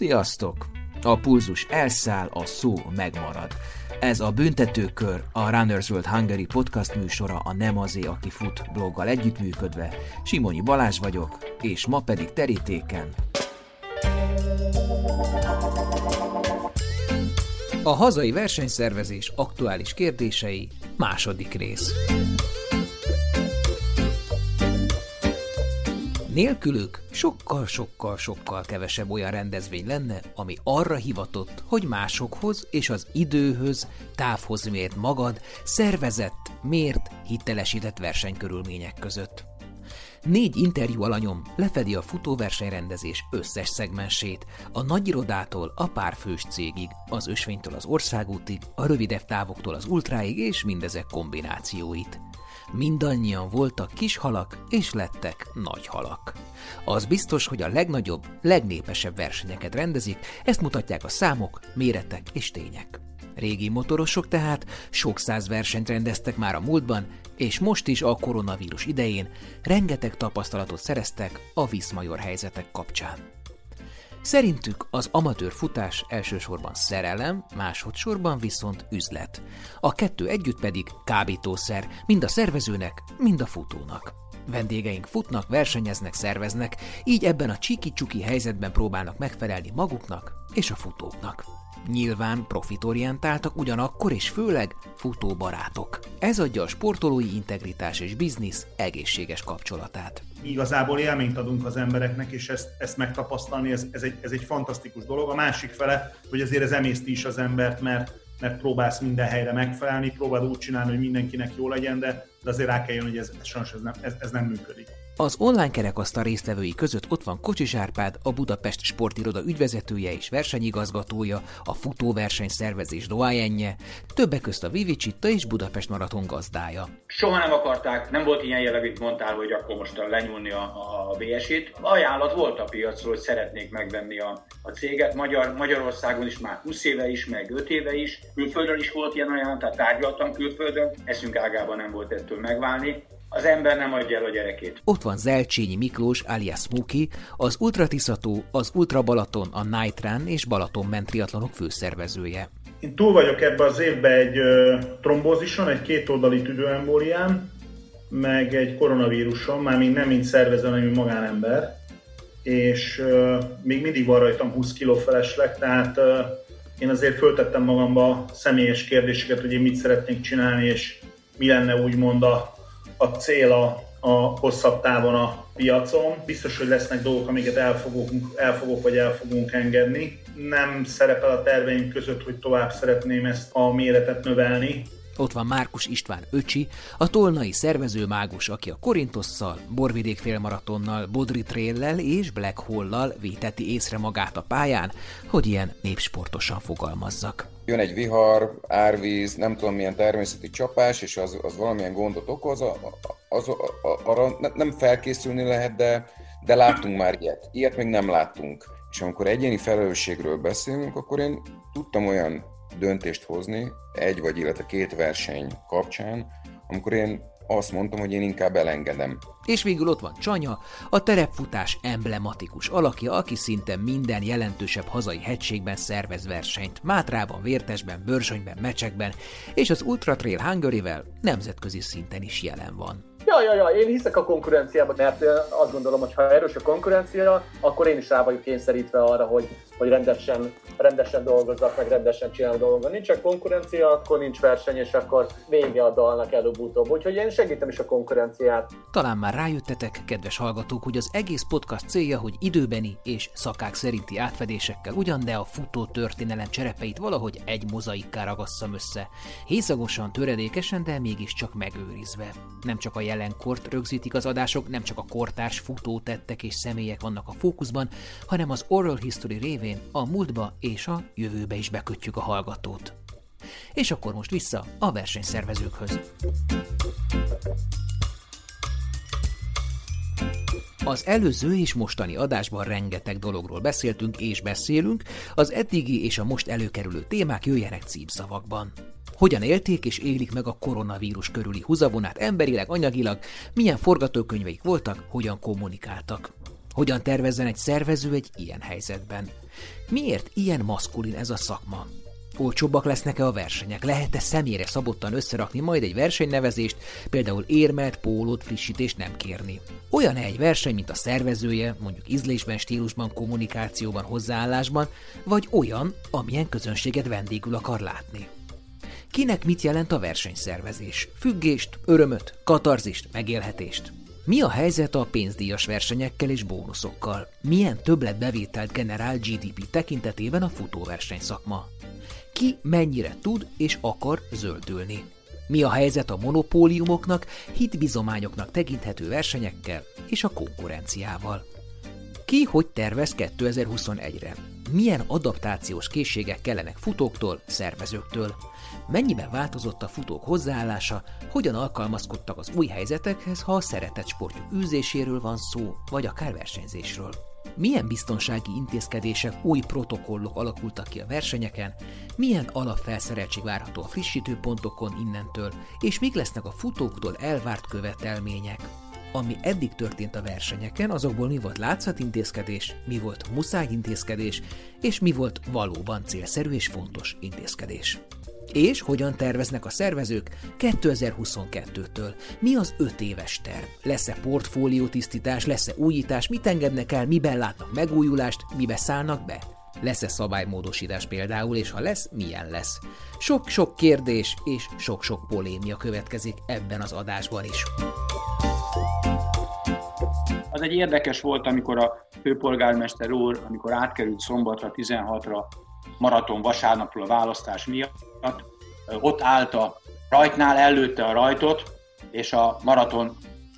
Sziasztok! A pulzus elszáll, a szó megmarad. Ez a Büntetőkör, a Runners World Hungary podcast műsora a Nem azé, aki fut bloggal együttműködve. Simonyi Balázs vagyok, és ma pedig terítéken. A hazai versenyszervezés aktuális kérdései második rész. Nélkülük sokkal-sokkal-sokkal kevesebb olyan rendezvény lenne, ami arra hivatott, hogy másokhoz és az időhöz, távhoz mért magad, szervezett, mért, hitelesített versenykörülmények között. Négy interjú alanyom lefedi a futóversenyrendezés összes szegmensét, a nagyirodától a párfős cégig, az ösvénytől az országútig, a rövidebb távoktól az ultráig és mindezek kombinációit – Mindannyian voltak kis halak, és lettek nagy halak. Az biztos, hogy a legnagyobb, legnépesebb versenyeket rendezik, ezt mutatják a számok, méretek és tények. Régi motorosok tehát sok száz versenyt rendeztek már a múltban, és most is a koronavírus idején rengeteg tapasztalatot szereztek a viszmajor helyzetek kapcsán. Szerintük az amatőr futás elsősorban szerelem, másodszorban viszont üzlet. A kettő együtt pedig kábítószer, mind a szervezőnek, mind a futónak. Vendégeink futnak, versenyeznek, szerveznek, így ebben a csiki-csuki helyzetben próbálnak megfelelni maguknak és a futóknak. Nyilván profitorientáltak ugyanakkor és főleg futóbarátok. Ez adja a sportolói integritás és biznisz egészséges kapcsolatát. Igazából élményt adunk az embereknek, és ezt, ezt megtapasztalni, ez, ez, egy, ez egy fantasztikus dolog. A másik fele, hogy azért ez emészti is az embert, mert mert próbálsz minden helyre megfelelni, próbáld úgy csinálni, hogy mindenkinek jó legyen, de, de azért rá kell jön, hogy ez, ez ez nem, ez, ez nem működik. Az online kerekasztal résztvevői között ott van Kocsis Árpád, a Budapest Sportiroda ügyvezetője és versenyigazgatója, a futóverseny szervezés doájenje, többek közt a Vivi Csitta és Budapest Maraton gazdája. Soha nem akarták, nem volt ilyen jellegű, mondtál, hogy akkor most lenyúlni a, a BS-ét. Ajánlat volt a piacról, hogy szeretnék megvenni a, a céget. Magyar, Magyarországon is már 20 éve is, meg 5 éve is. Külföldön is volt ilyen ajánlat, tehát tárgyaltam külföldön. Eszünk ágában nem volt ettől megválni az ember nem adja el a gyerekét. Ott van Zelcsényi Miklós alias Smoky, az Ultratiszató, az Ultra Balaton, a Night Run és Balaton mentriatlonok főszervezője. Én túl vagyok ebbe az évben egy ö, trombózison, egy kétoldali tüdőembólián, meg egy koronavíruson, már még nem mint szervező, hanem mint magánember, és ö, még mindig van rajtam 20 kg felesleg, tehát ö, én azért föltettem magamba személyes kérdéseket, hogy én mit szeretnék csinálni, és mi lenne úgymond a a cél a, a hosszabb távon a piacon. Biztos, hogy lesznek dolgok, amiket elfogok, elfogok vagy el fogunk engedni. Nem szerepel a terveim között, hogy tovább szeretném ezt a méretet növelni. Ott van Márkus István öcsi, a tolnai szervező mágus, aki a Korintosszal, Borvidék félmaratonnal, Bodri Traillel és Black Hole-lal véteti észre magát a pályán, hogy ilyen népsportosan fogalmazzak jön egy vihar, árvíz, nem tudom milyen természeti csapás, és az, az valamilyen gondot okoz, az, arra nem felkészülni lehet, de, de láttunk már ilyet. Ilyet még nem láttunk. És amikor egyéni felelősségről beszélünk, akkor én tudtam olyan döntést hozni, egy vagy illetve két verseny kapcsán, amikor én azt mondtam, hogy én inkább elengedem. És végül ott van Csanya, a terepfutás emblematikus alakja, aki szinte minden jelentősebb hazai hegységben szervez versenyt. Mátrában, Vértesben, Börzsönyben, Mecsekben, és az Ultra Trail Hungary-vel nemzetközi szinten is jelen van. Ja, ja, ja, én hiszek a konkurenciában, mert azt gondolom, hogy ha erős a konkurencia, akkor én is rá vagyok kényszerítve arra, hogy, hogy rendesen, rendesen dolgozzak, meg rendesen csinálom dolgokat. Nincs a konkurencia, akkor nincs verseny, és akkor vége a dalnak előbb-utóbb. Úgyhogy én segítem is a konkurenciát. Talán már rájöttetek, kedves hallgatók, hogy az egész podcast célja, hogy időbeni és szakák szerinti átfedésekkel ugyan, de a futó történelem cserepeit valahogy egy mozaikká ragasszam össze. Hészagosan, töredékesen, de mégiscsak megőrizve. Nem csak a jelenkort rögzítik az adások, nem csak a kortárs futótettek és személyek vannak a fókuszban, hanem az oral history révén a múltba és a jövőbe is bekötjük a hallgatót. És akkor most vissza a versenyszervezőkhöz. Az előző és mostani adásban rengeteg dologról beszéltünk és beszélünk, az eddigi és a most előkerülő témák jöjjenek címszavakban. Hogyan élték és élik meg a koronavírus körüli húzavonát emberileg, anyagilag, milyen forgatókönyveik voltak, hogyan kommunikáltak. Hogyan tervezzen egy szervező egy ilyen helyzetben? Miért ilyen maszkulin ez a szakma? Olcsóbbak lesznek-e a versenyek? Lehet-e személyre szabottan összerakni majd egy versenynevezést, például érmet, pólót, frissítést nem kérni? Olyan egy verseny, mint a szervezője, mondjuk ízlésben, stílusban, kommunikációban, hozzáállásban, vagy olyan, amilyen közönséget vendégül akar látni? Kinek mit jelent a versenyszervezés? Függést, örömöt, katarzist, megélhetést? Mi a helyzet a pénzdíjas versenyekkel és bónuszokkal? Milyen többletbevételt generál GDP tekintetében a futóverseny szakma? Ki mennyire tud és akar zöldülni? Mi a helyzet a monopóliumoknak, hitbizományoknak tekinthető versenyekkel és a konkurenciával? Ki hogy tervez 2021-re? Milyen adaptációs készségek kellenek futóktól, szervezőktől? Mennyiben változott a futók hozzáállása, hogyan alkalmazkodtak az új helyzetekhez, ha a szeretett sportjuk űzéséről van szó, vagy akár versenyzésről? Milyen biztonsági intézkedések, új protokollok alakultak ki a versenyeken, milyen alapfelszereltség várható a frissítőpontokon innentől, és mik lesznek a futóktól elvárt követelmények. Ami eddig történt a versenyeken, azokból mi volt látszatintézkedés, mi volt muszájintézkedés, és mi volt valóban célszerű és fontos intézkedés. És hogyan terveznek a szervezők 2022-től? Mi az öt éves terv? Lesz-e portfóliótisztítás, lesz-e újítás, mit engednek el, miben látnak megújulást, mibe szállnak be? Lesz-e szabálymódosítás például, és ha lesz, milyen lesz? Sok-sok kérdés és sok-sok polémia következik ebben az adásban is. Az egy érdekes volt, amikor a főpolgármester úr, amikor átkerült szombatra, 16-ra maraton vasárnapról a választás miatt, ott állt a rajtnál, előtte a rajtot, és a maraton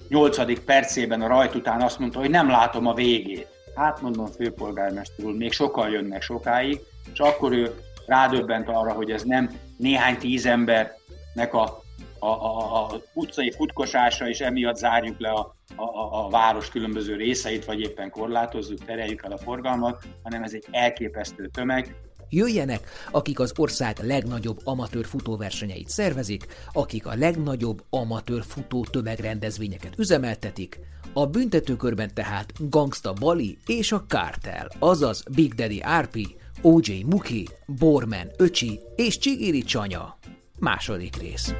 8. percében a rajt után azt mondta, hogy nem látom a végét. Hát mondom, főpolgármester úr, még sokan jönnek sokáig, és akkor ő rádöbbent arra, hogy ez nem néhány tíz embernek a, a, a, a utcai futkosása, és emiatt zárjuk le a, a, a város különböző részeit, vagy éppen korlátozzuk, tereljük el a forgalmat, hanem ez egy elképesztő tömeg, Jöjjenek, akik az ország legnagyobb amatőr futóversenyeit szervezik, akik a legnagyobb amatőr futó tömegrendezvényeket üzemeltetik, a büntetőkörben tehát Gangsta Bali és a Cartel, azaz Big Daddy RP, OJ Muki, Borman Öcsi és Csigiri Csanya. Második rész.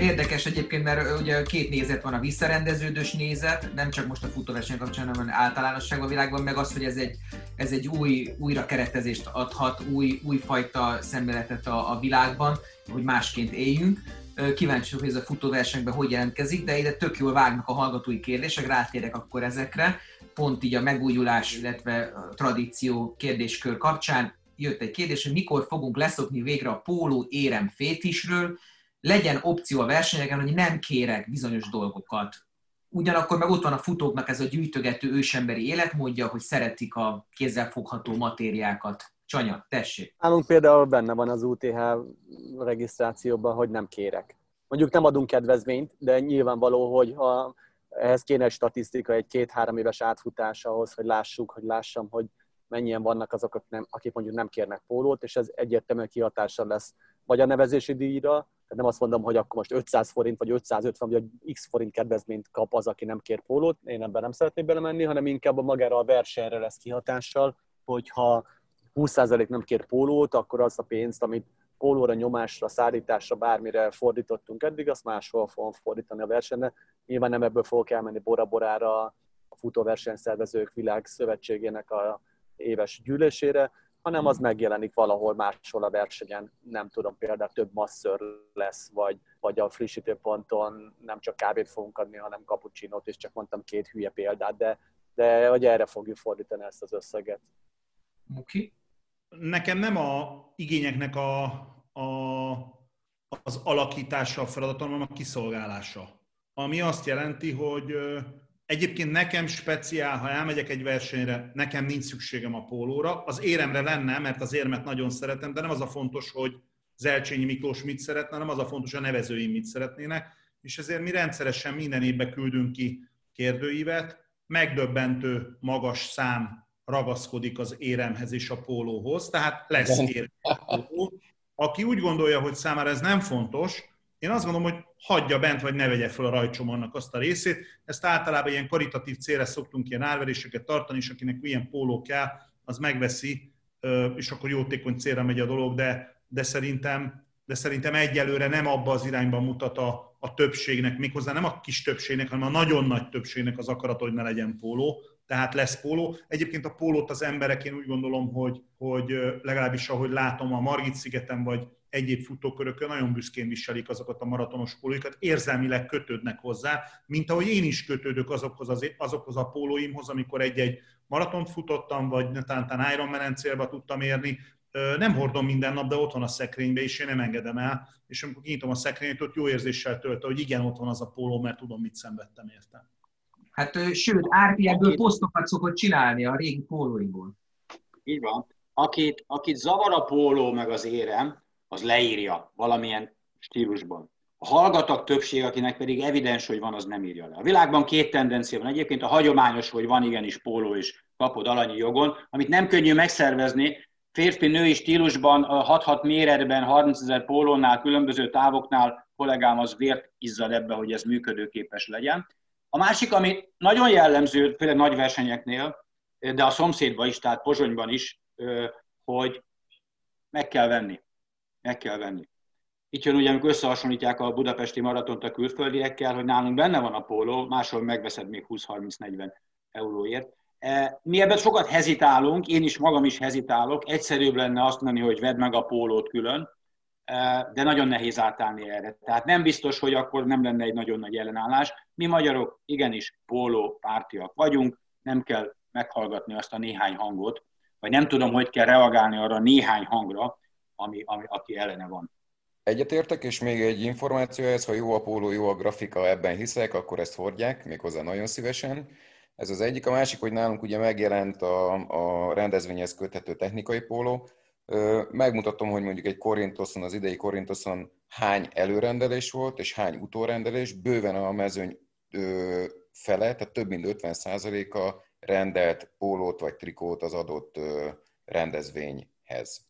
Érdekes egyébként, mert ugye két nézet van, a visszarendeződős nézet, nem csak most a futóverseny kapcsán, hanem általánosságban a világban, meg az, hogy ez egy, ez egy új, újra keretezést adhat, új, újfajta szemléletet a, a világban, hogy másként éljünk. Kíváncsi hogy ez a futóversenyben hogy jelentkezik, de ide tök jól vágnak a hallgatói kérdések, rátérek akkor ezekre. Pont így a megújulás, illetve a tradíció kérdéskör kapcsán jött egy kérdés, hogy mikor fogunk leszokni végre a póló érem fétisről, legyen opció a versenyeken, hogy nem kérek bizonyos dolgokat. Ugyanakkor meg ott van a futóknak ez a gyűjtögető ősemberi életmódja, hogy szeretik a kézzelfogható matériákat. Csanya, tessék. Nálunk például benne van az UTH regisztrációban, hogy nem kérek. Mondjuk nem adunk kedvezményt, de nyilvánvaló, hogy ha ehhez kéne egy statisztika, egy két-három éves átfutás ahhoz, hogy lássuk, hogy lássam, hogy mennyien vannak azok, akik mondjuk nem kérnek pólót, és ez egyértelműen kihatással lesz vagy a nevezési díjra, tehát nem azt mondom, hogy akkor most 500 forint, vagy 550, vagy x forint kedvezményt kap az, aki nem kér pólót, én ebben nem szeretnék belemenni, hanem inkább a magára a versenyre lesz kihatással, hogyha 20% nem kér pólót, akkor az a pénzt, amit pólóra, nyomásra, szállításra, bármire fordítottunk eddig, azt máshol fogom fordítani a versenyre. Nyilván nem ebből fogok elmenni Bora-Borára, a futóversenyszervezők világszövetségének a éves gyűlésére, hanem az megjelenik valahol máshol a versenyen. Nem tudom, például több masször lesz, vagy, vagy a frissítőponton nem csak kávét fogunk adni, hanem cappuccinót, és csak mondtam két hülye példát, de, de hogy erre fogjuk fordítani ezt az összeget. Muki? Nekem nem a igényeknek a, a, az alakítása a feladatom, hanem a kiszolgálása. Ami azt jelenti, hogy Egyébként nekem speciál, ha elmegyek egy versenyre, nekem nincs szükségem a pólóra. Az éremre lenne, mert az érmet nagyon szeretem, de nem az a fontos, hogy Zelcsényi Miklós mit szeretne, hanem az a fontos, hogy a nevezőim mit szeretnének. És ezért mi rendszeresen minden évben küldünk ki kérdőívet, megdöbbentő magas szám ragaszkodik az éremhez és a pólóhoz, tehát lesz érem. Aki úgy gondolja, hogy számára ez nem fontos, én azt gondolom, hogy hagyja bent, vagy ne vegye fel a rajcsomagnak azt a részét. Ezt általában ilyen karitatív célra szoktunk ilyen árveréseket tartani, és akinek ilyen póló kell, az megveszi, és akkor jótékony célra megy a dolog, de, de szerintem de szerintem egyelőre nem abba az irányba mutat a, a többségnek, méghozzá nem a kis többségnek, hanem a nagyon nagy többségnek az akarat, hogy ne legyen póló, tehát lesz póló. Egyébként a pólót az emberek, én úgy gondolom, hogy, hogy legalábbis ahogy látom a Margit szigeten, vagy egyéb futókörökön nagyon büszkén viselik azokat a maratonos pólóikat, érzelmileg kötődnek hozzá, mint ahogy én is kötődök azokhoz, az, azokhoz a pólóimhoz, amikor egy-egy maratont futottam, vagy talán Ironman célba tudtam érni, nem hordom minden nap, de ott van a szekrénybe, és én nem engedem el, és amikor kinyitom a szekrényt, ott jó érzéssel tölt, hogy igen, ott van az a póló, mert tudom, mit szenvedtem érte. Hát sőt, RPM-ből posztokat szokott csinálni a régi pólóiból. Így van. Akit, akit zavar a póló meg az érem, az leírja valamilyen stílusban. A hallgatak többség, akinek pedig evidens, hogy van, az nem írja le. A világban két tendencia van. Egyébként a hagyományos, hogy van igenis póló és kapod alanyi jogon, amit nem könnyű megszervezni, férfi-női stílusban, 6-6 méretben, 30 ezer pólónál, különböző távoknál kollégám az vért izzad ebbe, hogy ez működőképes legyen. A másik, ami nagyon jellemző, főleg nagy versenyeknél, de a szomszédban is, tehát Pozsonyban is, hogy meg kell venni. Meg kell venni. Itt jön ugye, amikor összehasonlítják a budapesti maratont a külföldiekkel, hogy nálunk benne van a póló, máshol megveszed még 20-30-40 euróért. E, mi ebben sokat hezitálunk, én is magam is hezitálok, egyszerűbb lenne azt mondani, hogy vedd meg a pólót külön, de nagyon nehéz átállni erre. Tehát nem biztos, hogy akkor nem lenne egy nagyon nagy ellenállás. Mi magyarok igenis póló pártiak vagyunk, nem kell meghallgatni azt a néhány hangot, vagy nem tudom, hogy kell reagálni arra a néhány hangra, ami, ami, aki ellene van. Egyetértek, és még egy információ ez, ha jó a póló, jó a grafika, ebben hiszek, akkor ezt hordják, méghozzá nagyon szívesen. Ez az egyik. A másik, hogy nálunk ugye megjelent a, a rendezvényhez köthető technikai póló. Megmutatom, hogy mondjuk egy Korintoszon, az idei Korintoszon hány előrendelés volt, és hány utórendelés. Bőven a mezőny fele, tehát több mint 50%-a rendelt pólót vagy trikót az adott rendezvényhez.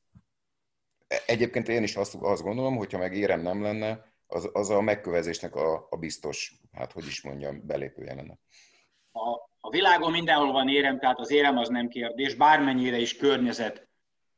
Egyébként én is azt, azt gondolom, hogyha meg érem nem lenne, az, az a megkövezésnek a, a biztos, hát hogy is mondjam, belépője lenne. A, a világon mindenhol van érem, tehát az érem az nem kérdés, bármennyire is környezet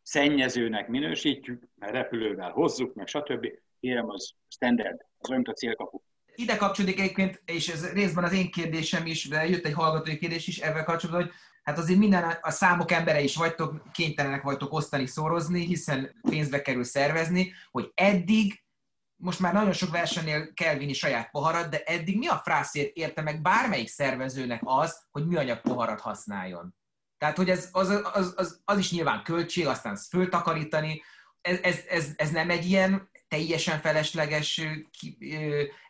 szennyezőnek minősítjük, mert repülővel hozzuk, meg stb. Érem az standard, az olyan, mint a célkapu. Ide kapcsolódik egyébként, és ez részben az én kérdésem is, de jött egy hallgatói kérdés is ebben kapcsolatban, hogy hát azért minden a számok embere is vagytok, kénytelenek vagytok osztani, szorozni, hiszen pénzbe kerül szervezni, hogy eddig, most már nagyon sok versenynél kell vinni saját poharat, de eddig mi a frászért érte meg bármelyik szervezőnek az, hogy műanyag poharat használjon? Tehát, hogy ez, az, az, az, az is nyilván költség, aztán ezt föltakarítani, ez, ez, ez, ez nem egy ilyen teljesen felesleges,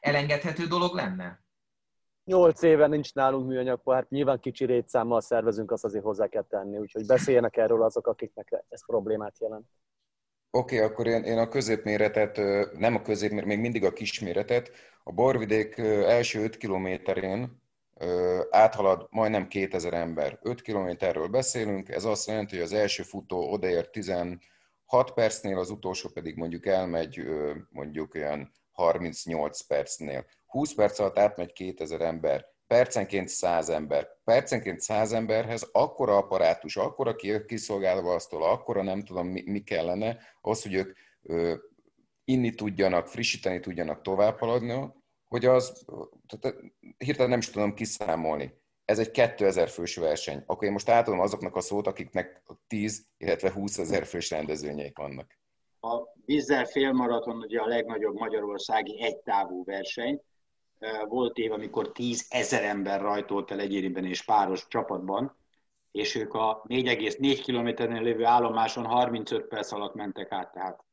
elengedhető dolog lenne? Nyolc éve nincs nálunk műanyag hát nyilván kicsi rétszámmal szervezünk, azt azért hozzá kell tenni, úgyhogy beszéljenek erről azok, akiknek ez problémát jelent. Oké, okay, akkor én, én a középméretet, nem a középméretet, még mindig a kisméretet, a borvidék első 5 kilométerén áthalad majdnem 2000 ember. 5 kilométerről beszélünk, ez azt jelenti, hogy az első futó odaér 16 percnél, az utolsó pedig mondjuk elmegy mondjuk olyan 38 percnél. 20 perc alatt átmegy 2000 ember, percenként 100 ember. Percenként 100 emberhez akkora apparátus, akkora kiszolgálva asztal, akkora nem tudom mi, mi kellene, az, hogy ők inni tudjanak, frissíteni tudjanak, tovább haladni, hogy az, tehát hirtelen nem is tudom kiszámolni. Ez egy 2000 fős verseny. Akkor én most átadom azoknak a szót, akiknek 10, illetve 20 ezer fős rendezvényeik vannak. A vízzel félmaraton ugye a legnagyobb magyarországi egytávú verseny, volt év, amikor 10 ezer ember rajtolt el egyéniben és páros csapatban, és ők a 4,4 kilométernél lévő állomáson 35 perc alatt mentek át. Tehát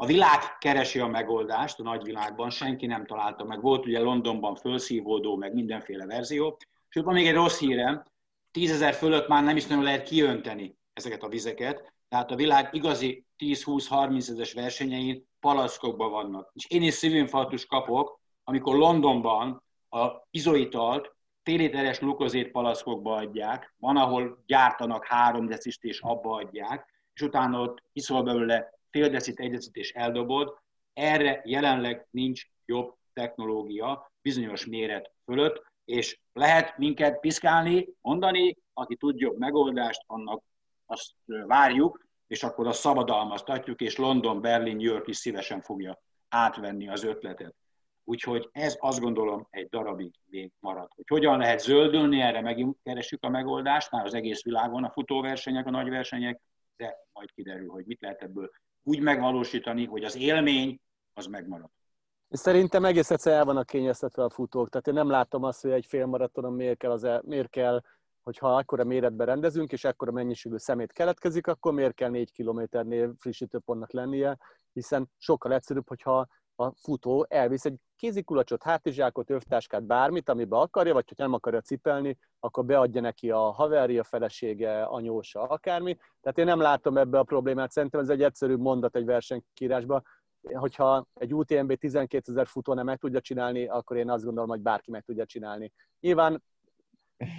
a világ keresi a megoldást a nagyvilágban, senki nem találta meg. Volt ugye Londonban fölszívódó, meg mindenféle verzió. Sőt, van még egy rossz hírem, 10 ezer fölött már nem is nagyon lehet kiönteni ezeket a vizeket, tehát a világ igazi 10-20-30 ezeres versenyein palackokban vannak. És én is szívinfarktus kapok, amikor Londonban a izoitalt féliteres lukozét palackokba adják, van, ahol gyártanak három decist és abba adják, és utána ott iszol belőle fél decit, egy decit és eldobod, Erre jelenleg nincs jobb technológia bizonyos méret fölött, és lehet minket piszkálni, mondani, aki tud jobb megoldást, annak azt várjuk, és akkor azt szabadalmaztatjuk, és London, Berlin, New York is szívesen fogja átvenni az ötletet. Úgyhogy ez azt gondolom egy darabig még marad. Hogy hogyan lehet zöldülni, erre megint keresjük a megoldást, már az egész világon a futóversenyek, a nagy versenyek, de majd kiderül, hogy mit lehet ebből úgy megvalósítani, hogy az élmény az megmarad. Szerintem egész egyszer el vannak kényeztetve a futók. Tehát én nem látom azt, hogy egy félmaratonon miért kell, az el, miért kell hogyha akkora méretben rendezünk, és akkora mennyiségű szemét keletkezik, akkor miért kell négy kilométernél frissítőpontnak lennie, hiszen sokkal egyszerűbb, hogyha a futó elvisz egy kézikulacsot, hátizsákot, övtáskát, bármit, amibe akarja, vagy ha nem akarja cipelni, akkor beadja neki a haverja, a felesége, anyósa, akármi. Tehát én nem látom ebbe a problémát, szerintem ez egy egyszerű mondat egy versenykírásban, hogyha egy UTMB 12 ezer futó nem meg tudja csinálni, akkor én azt gondolom, hogy bárki meg tudja csinálni. Nyilván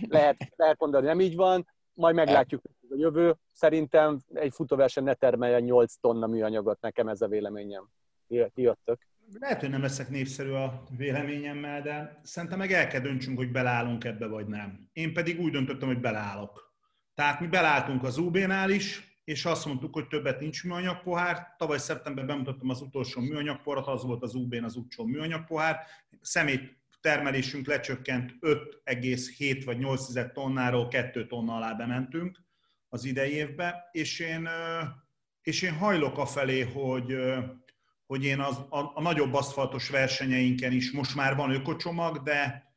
lehet, lehet mondani, nem így van, majd meglátjuk a jövő. Szerintem egy futóverseny ne termeljen 8 tonna műanyagot, nekem ez a véleményem. Ti jöttök. Lehet, hogy nem leszek népszerű a véleményemmel, de szerintem meg el kell döntsünk, hogy beleállunk ebbe, vagy nem. Én pedig úgy döntöttem, hogy beleállok. Tehát mi beleálltunk az UB-nál is, és azt mondtuk, hogy többet nincs műanyag pohár. Tavaly szeptemberben bemutattam az utolsó műanyag poharat, az volt az UB-n az utolsó műanyag pohár. Szemét termelésünk lecsökkent 5,7 vagy 8 tonnáról 2 tonna alá bementünk az idei évbe, és én, és én hajlok afelé, hogy, hogy én az, a, a nagyobb aszfaltos versenyeinken is most már van ökocsomag, de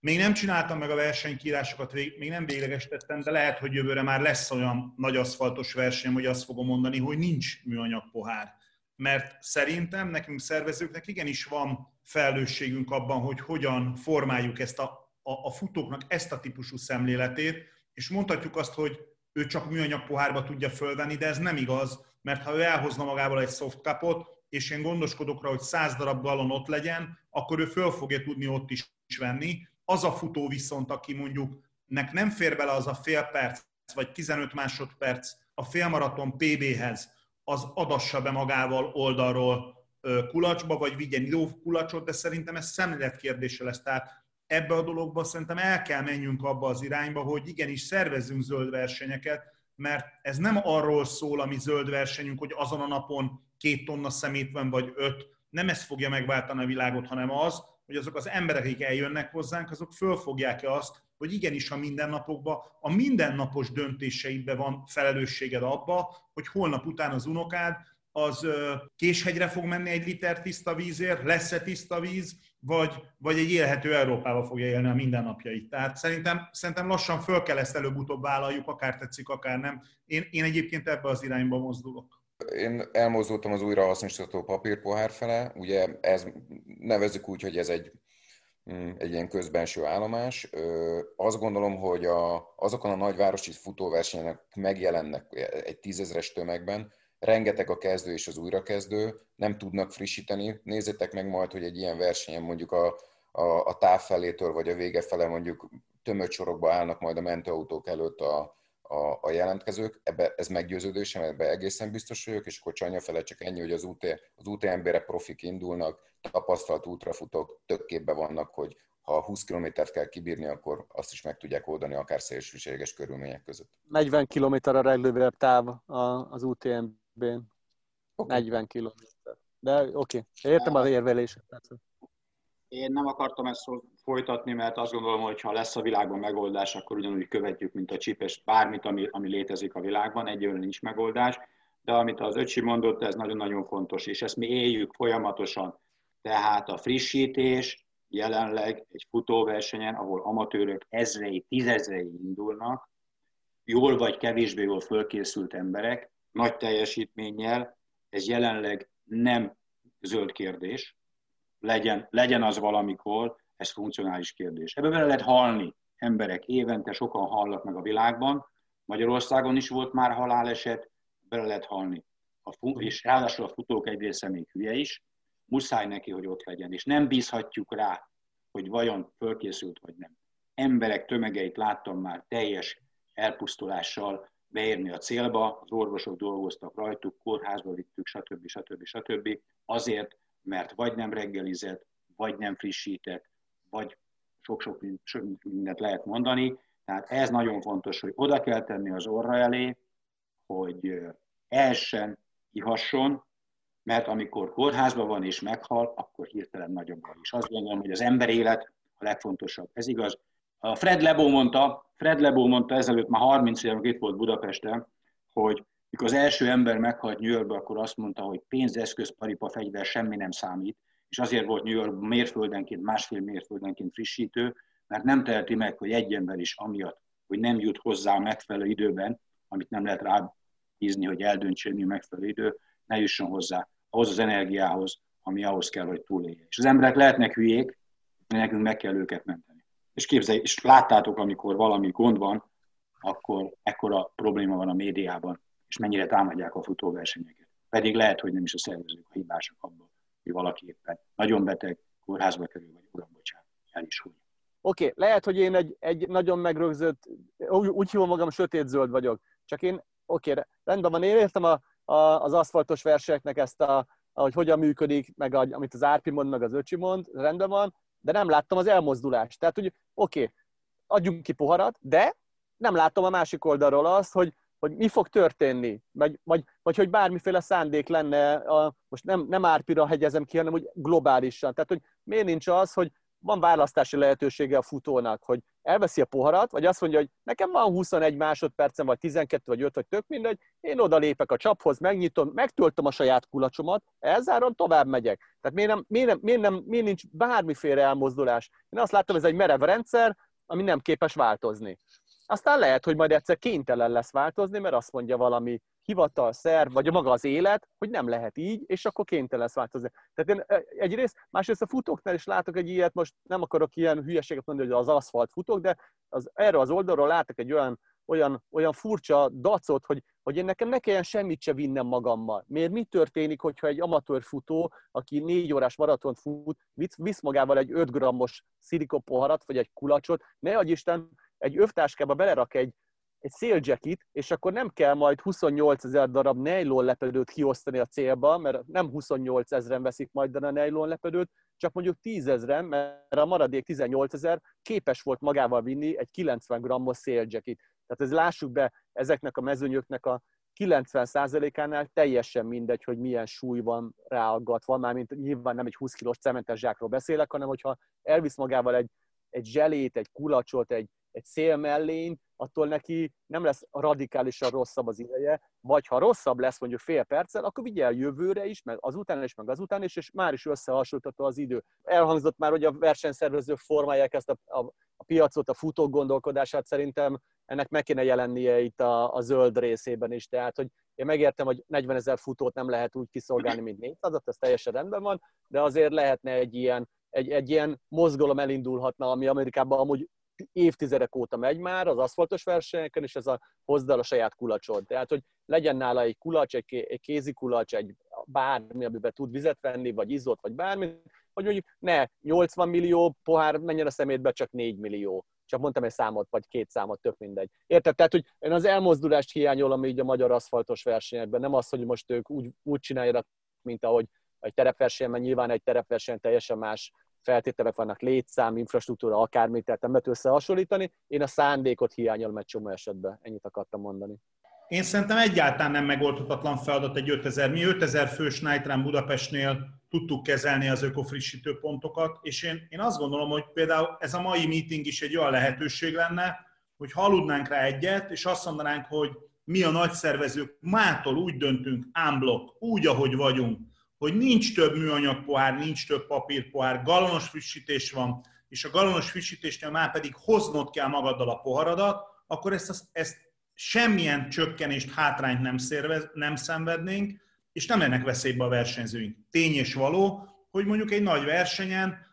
még nem csináltam meg a versenykírásokat, még nem véglegesítettem, de lehet, hogy jövőre már lesz olyan nagy aszfaltos verseny, hogy azt fogom mondani, hogy nincs műanyag pohár. Mert szerintem nekünk szervezőknek igenis van felelősségünk abban, hogy hogyan formáljuk ezt a, a, a futóknak ezt a típusú szemléletét, és mondhatjuk azt, hogy ő csak műanyag pohárba tudja fölvenni, de ez nem igaz, mert ha ő elhozna magával egy soft cupot, és én gondoskodok rá, hogy 100 darab galon ott legyen, akkor ő föl fogja tudni ott is venni. Az a futó viszont, aki mondjuk nek nem fér bele az a fél perc, vagy 15 másodperc a félmaraton PB-hez, az adassa be magával oldalról kulacsba, vagy vigyen kulacsot, de szerintem ez szemléletkérdése lesz. Tehát ebbe a dologba szerintem el kell menjünk abba az irányba, hogy igenis szervezzünk zöld versenyeket, mert ez nem arról szól, ami zöld versenyünk, hogy azon a napon két tonna szemét van, vagy öt, nem ez fogja megváltani a világot, hanem az, hogy azok az emberek, akik eljönnek hozzánk, azok fölfogják-e azt, hogy igenis a mindennapokban, a mindennapos döntéseidbe van felelősséged abba, hogy holnap után az unokád az késhegyre fog menni egy liter tiszta vízért, lesz-e tiszta víz, vagy, vagy egy élhető Európába fogja élni a mindennapjait. Tehát szerintem, szerintem lassan föl kell ezt előbb-utóbb vállaljuk, akár tetszik, akár nem. Én, én egyébként ebbe az irányba mozdulok. Én elmozdultam az újrahasznosítható papírpohár fele, ugye ez nevezzük úgy, hogy ez egy, mm, egy ilyen közbenső állomás. Azt gondolom, hogy a, azokon a nagyvárosi futóversenyek megjelennek egy tízezres tömegben, rengeteg a kezdő és az újrakezdő, nem tudnak frissíteni. Nézzétek meg majd, hogy egy ilyen versenyen mondjuk a, a, a táv felétől vagy a vége fele mondjuk tömött sorokba állnak majd a mentőautók előtt a, a, a jelentkezők, ebbe ez meggyőződésem, ebbe egészen biztos vagyok, és akkor csanya fele csak ennyi, hogy az, UT, az UTMB-re profik indulnak, tapasztalt útrafutók tök képbe vannak, hogy ha 20 kilométert kell kibírni, akkor azt is meg tudják oldani akár szélsőséges körülmények között. 40 km a legrövidebb táv az UTMB-n. Okay. 40 km. De oké, okay. értem az érvelését. Én nem akartam ezt folytatni, mert azt gondolom, hogy ha lesz a világban megoldás, akkor ugyanúgy követjük, mint a csipes, bármit, ami, ami létezik a világban, egyelőre nincs megoldás, de amit az öcsi mondott, ez nagyon-nagyon fontos, és ezt mi éljük folyamatosan. Tehát a frissítés jelenleg egy futóversenyen, ahol amatőrök ezrei, tízezrei indulnak, jól vagy kevésbé jól fölkészült emberek, nagy teljesítménnyel, ez jelenleg nem zöld kérdés, legyen, legyen az valamikor, ez funkcionális kérdés. Ebben bele lehet halni emberek, évente sokan hallnak meg a világban, Magyarországon is volt már haláleset, bele lehet halni. A fut, és ráadásul a futók egy része még hülye is, muszáj neki, hogy ott legyen, és nem bízhatjuk rá, hogy vajon fölkészült vagy nem. Emberek tömegeit láttam már teljes elpusztulással beérni a célba, az orvosok dolgoztak rajtuk, kórházba vittük, stb. stb. stb. Azért, mert vagy nem reggelizett, vagy nem frissített, vagy sok-sok mindent lehet mondani. Tehát ez nagyon fontos, hogy oda kell tenni az orra elé, hogy elsen, ihasson, mert amikor kórházban van és meghal, akkor hirtelen nagyobb baj. És azt gondolom, hogy az ember élet a legfontosabb. Ez igaz. Fred Lebo mondta, Fred Lebo mondta ezelőtt már 30 éve, itt volt Budapesten, hogy mikor az első ember meghalt New Yorkba, akkor azt mondta, hogy pénzeszköz, paripa, fegyver, semmi nem számít, és azért volt New York mérföldenként, másfél mérföldenként frissítő, mert nem teheti meg, hogy egy ember is amiatt, hogy nem jut hozzá megfelelő időben, amit nem lehet rá bízni, hogy eldöntse, mi megfelelő idő, ne jusson hozzá ahhoz az energiához, ami ahhoz kell, hogy túlélje. És az emberek lehetnek hülyék, de nekünk meg kell őket menteni. És képzelj, és láttátok, amikor valami gond van, akkor ekkora probléma van a médiában, és mennyire támadják a futóversenyeket. Pedig lehet, hogy nem is a szervezők a hibásak abban, hogy valaki éppen nagyon beteg, kórházba kerül, vagy uram, bocsánat, el is húny. Oké, okay, lehet, hogy én egy, egy nagyon megrögzött, úgy, úgy hívom magam, sötét-zöld vagyok. Csak én, oké, okay, rendben van, én értem a, a, az aszfaltos versenyeknek ezt a, hogy hogyan működik, meg a, amit az Árpi mond, meg az Öcsi mond, rendben van, de nem láttam az elmozdulást. Tehát, hogy oké, okay, adjunk ki poharat, de nem látom a másik oldalról azt, hogy, hogy mi fog történni, vagy, vagy, vagy hogy bármiféle szándék lenne, a, most nem, nem Árpira hegyezem ki, hanem hogy globálisan. Tehát, hogy miért nincs az, hogy van választási lehetősége a futónak, hogy elveszi a poharat, vagy azt mondja, hogy nekem van 21 másodpercem, vagy 12, vagy 5, vagy tök mindegy, én oda lépek a csaphoz, megnyitom, megtöltöm a saját kulacsomat, elzárom, tovább megyek. Tehát miért, nem, miért, nem, miért, nem, miért nincs bármiféle elmozdulás? Én azt láttam, ez egy merev rendszer, ami nem képes változni. Aztán lehet, hogy majd egyszer kénytelen lesz változni, mert azt mondja valami hivatal, szerv, vagy maga az élet, hogy nem lehet így, és akkor kénytelen lesz változni. Tehát én egyrészt, másrészt a futóknál is látok egy ilyet, most nem akarok ilyen hülyeséget mondani, hogy az aszfalt futók, de az, erre az oldalról látok egy olyan, olyan, olyan furcsa dacot, hogy, hogy én nekem ne kelljen semmit se vinnem magammal. Miért mi történik, hogyha egy amatőr futó, aki négy órás maratont fut, visz magával egy 5 grammos szilikopoharat, vagy egy kulacsot, ne adj Isten, egy övtáskába belerak egy, egy széljacket, és akkor nem kell majd 28 ezer darab nylon lepedőt kiosztani a célba, mert nem 28 ezeren veszik majd a nylon lepedőt, csak mondjuk 10 ezeren, mert a maradék 18 ezer képes volt magával vinni egy 90 grammos széljacket. Tehát ez lássuk be, ezeknek a mezőnyöknek a 90%-ánál teljesen mindegy, hogy milyen súly van ráaggatva, mármint nyilván nem egy 20 kilós cementes zsákról beszélek, hanem hogyha elvisz magával egy, egy zselét, egy kulacsot, egy, egy szél mellény, attól neki nem lesz radikálisan rosszabb az ideje, vagy ha rosszabb lesz mondjuk fél perccel, akkor vigye el jövőre is, meg azután is, meg azután is, és már is összehasonlítható az idő. Elhangzott már, hogy a versenyszervezők formálják ezt a, a, a piacot, a futók gondolkodását, szerintem ennek meg kéne jelennie itt a, a zöld részében is, tehát hogy én megértem, hogy 40 ezer futót nem lehet úgy kiszolgálni, mint 400 ez teljesen rendben van, de azért lehetne egy ilyen, egy, egy ilyen mozgalom elindulhatna, ami Amerikában amúgy évtizedek óta megy már az aszfaltos versenyeken, és ez a hozd el a saját kulacsod. Tehát, hogy legyen nála egy kulacs, egy, egy kézi kulacs, egy bármi, amiben tud vizet venni, vagy izzót, vagy bármi, hogy mondjuk ne 80 millió pohár menjen a szemétbe, csak 4 millió. Csak mondtam egy számot, vagy két számot, tök mindegy. Érted? Tehát, hogy én az elmozdulást hiányolom így a magyar aszfaltos versenyekben. Nem az, hogy most ők úgy, úgy csináljanak, mint ahogy egy terepversenyen, mert nyilván egy terepverseny teljesen más feltételek vannak, létszám, infrastruktúra, akármit, tehát nem lehet összehasonlítani. Én a szándékot hiányolom egy csomó esetben, ennyit akartam mondani. Én szerintem egyáltalán nem megoldhatatlan feladat egy 5000. Mi 5000 fős Night Run Budapestnél tudtuk kezelni az ökofrissítő pontokat, és én, én azt gondolom, hogy például ez a mai meeting is egy olyan lehetőség lenne, hogy haludnánk rá egyet, és azt mondanánk, hogy mi a nagy szervezők mától úgy döntünk, ámblok, úgy, ahogy vagyunk, hogy nincs több műanyag pohár, nincs több papírpohár, galonos frissítés van, és a galonos frissítésnél már pedig hoznod kell magaddal a poharadat, akkor ezt, ezt semmilyen csökkenést, hátrányt nem, szervez, nem szenvednénk, és nem ennek veszélybe a versenyzőink. Tény és való, hogy mondjuk egy nagy versenyen,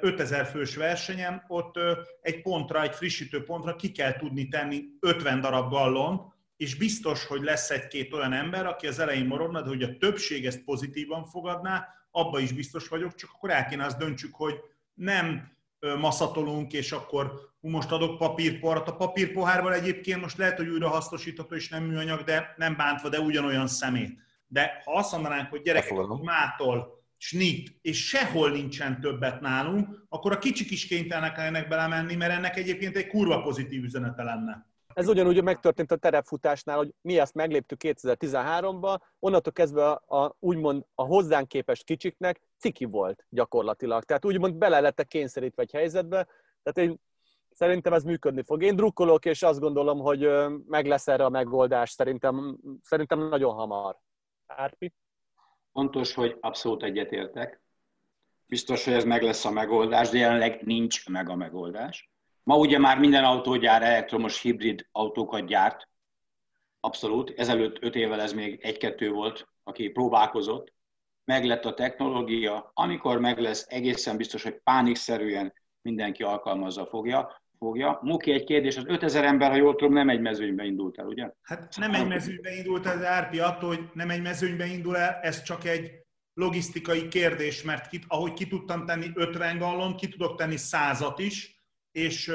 5000 fős versenyen, ott egy pontra, egy frissítő pontra ki kell tudni tenni 50 darab gallont, és biztos, hogy lesz egy-két olyan ember, aki az elején maradna, de hogy a többség ezt pozitívan fogadná, abba is biztos vagyok, csak akkor el kéne azt döntsük, hogy nem maszatolunk, és akkor most adok papírpoharat. A papírpohárval egyébként most lehet, hogy újra hasznosítható és nem műanyag, de nem bántva, de ugyanolyan szemét. De ha azt mondanánk, hogy gyerekek, mától, snit, és sehol nincsen többet nálunk, akkor a kicsik is kénytelenek ennek belemenni, mert ennek egyébként egy kurva pozitív üzenete lenne. Ez ugyanúgy megtörtént a terepfutásnál, hogy mi ezt megléptük 2013-ban, onnantól kezdve a, a, úgymond a hozzánk képest kicsiknek ciki volt gyakorlatilag. Tehát úgymond bele lettek kényszerítve egy helyzetbe. Tehát én szerintem ez működni fog. Én drukkolok, és azt gondolom, hogy meg lesz erre a megoldás szerintem, szerintem nagyon hamar. Árpi? Fontos, hogy abszolút egyetértek. Biztos, hogy ez meg lesz a megoldás, de jelenleg nincs meg a megoldás. Ma ugye már minden autógyár elektromos hibrid autókat gyárt, abszolút. Ezelőtt öt évvel ez még egy-kettő volt, aki próbálkozott. Meg lett a technológia, amikor meg lesz, egészen biztos, hogy pánikszerűen mindenki alkalmazza fogja. fogja. Muki, egy kérdés, az 5000 ember, ha jól tudom, nem egy mezőnybe indult el, ugye? Hát nem egy mezőnybe indult el, Árpi, attól, hogy nem egy mezőnybe indul el, ez csak egy logisztikai kérdés, mert ki, ahogy ki tudtam tenni 50 gallon, ki tudok tenni százat is, és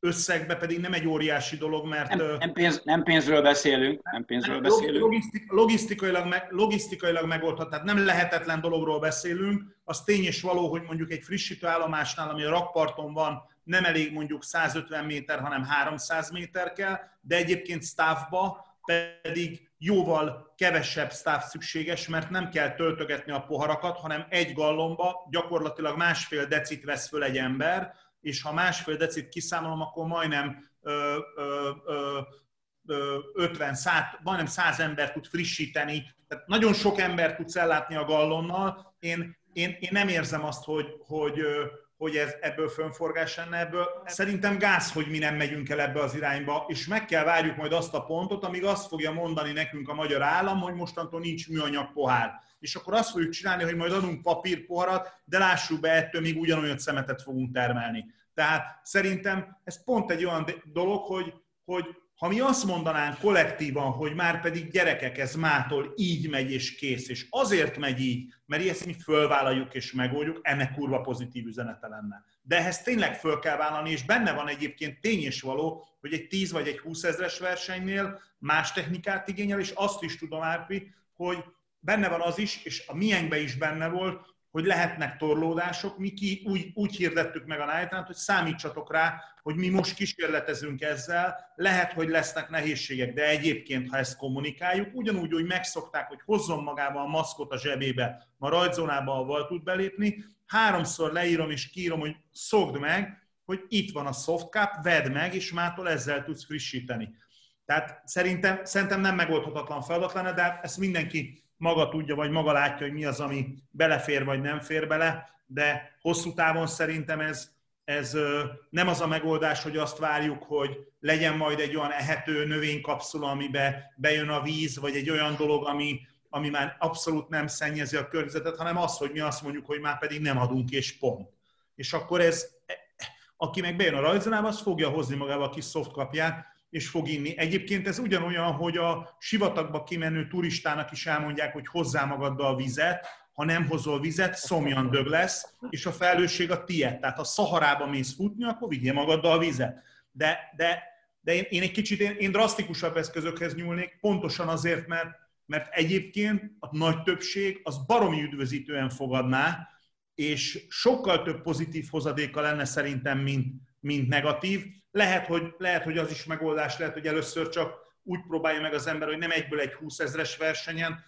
összegbe pedig nem egy óriási dolog, mert... Nem, nem, pénz, nem pénzről beszélünk, nem pénzről beszélünk. Logisztik, logisztikailag, meg, logisztikailag megoldhat, tehát nem lehetetlen dologról beszélünk. Az tény és való, hogy mondjuk egy frissítő állomásnál, ami a rakparton van, nem elég mondjuk 150 méter, hanem 300 méter kell, de egyébként staffba pedig jóval kevesebb staff szükséges, mert nem kell töltögetni a poharakat, hanem egy gallomba gyakorlatilag másfél decit vesz föl egy ember, és ha másfél decit kiszámolom, akkor majdnem ö, ö, ö, 50, 100, majdnem 100 ember tud frissíteni, tehát nagyon sok ember tudsz ellátni a gallonnal. Én, én, én nem érzem azt, hogy, hogy, hogy ez, ebből fönforgás lenne ebből. Szerintem gáz, hogy mi nem megyünk el ebbe az irányba, és meg kell várjuk majd azt a pontot, amíg azt fogja mondani nekünk a magyar állam, hogy mostantól nincs műanyag pohár. És akkor azt fogjuk csinálni, hogy majd adunk papírpoharat, de lássuk be, ettől még ugyanolyan szemetet fogunk termelni. Tehát szerintem ez pont egy olyan dolog, hogy, hogy ha mi azt mondanánk kollektívan, hogy már pedig gyerekek, ez mától így megy és kész, és azért megy így, mert ezt mi fölvállaljuk és megoldjuk, ennek kurva pozitív üzenete lenne. De ehhez tényleg föl kell vállalni, és benne van egyébként tény és való, hogy egy 10 vagy egy 20 ezres versenynél más technikát igényel, és azt is tudom Árpi, hogy benne van az is, és a miénkben is benne volt, hogy lehetnek torlódások. Mi ki úgy, úgy hirdettük meg a night hogy számítsatok rá, hogy mi most kísérletezünk ezzel, lehet, hogy lesznek nehézségek, de egyébként, ha ezt kommunikáljuk, ugyanúgy, hogy megszokták, hogy hozzon magával a maszkot a zsebébe, a rajzónába, ahol tud belépni, háromszor leírom és kírom, hogy szokd meg, hogy itt van a softcap, vedd meg, és mától ezzel tudsz frissíteni. Tehát szerintem, szerintem nem megoldhatatlan feladat lenne, de ezt mindenki maga tudja, vagy maga látja, hogy mi az, ami belefér, vagy nem fér bele, de hosszú távon szerintem ez, ez nem az a megoldás, hogy azt várjuk, hogy legyen majd egy olyan ehető növénykapszula, amibe bejön a víz, vagy egy olyan dolog, ami, ami már abszolút nem szennyezi a környezetet, hanem az, hogy mi azt mondjuk, hogy már pedig nem adunk, és pont. És akkor ez, aki meg bejön a rajzonába, az fogja hozni magával a kis szoftkapját, és fog inni. Egyébként ez ugyanolyan, hogy a sivatagba kimenő turistának is elmondják, hogy hozzá magaddal a vizet, ha nem hozol vizet, szomjan dög lesz, és a felelősség a tiéd. Tehát ha Szaharába mész futni, akkor vigyél magaddal vizet. De, de, de én, én egy kicsit én, én drasztikusabb eszközökhez nyúlnék, pontosan azért, mert, mert egyébként a nagy többség az baromi üdvözítően fogadná, és sokkal több pozitív hozadéka lenne szerintem, mint, mint negatív. Lehet hogy, lehet, hogy az is megoldás, lehet, hogy először csak úgy próbálja meg az ember, hogy nem egyből egy 20 ezres versenyen.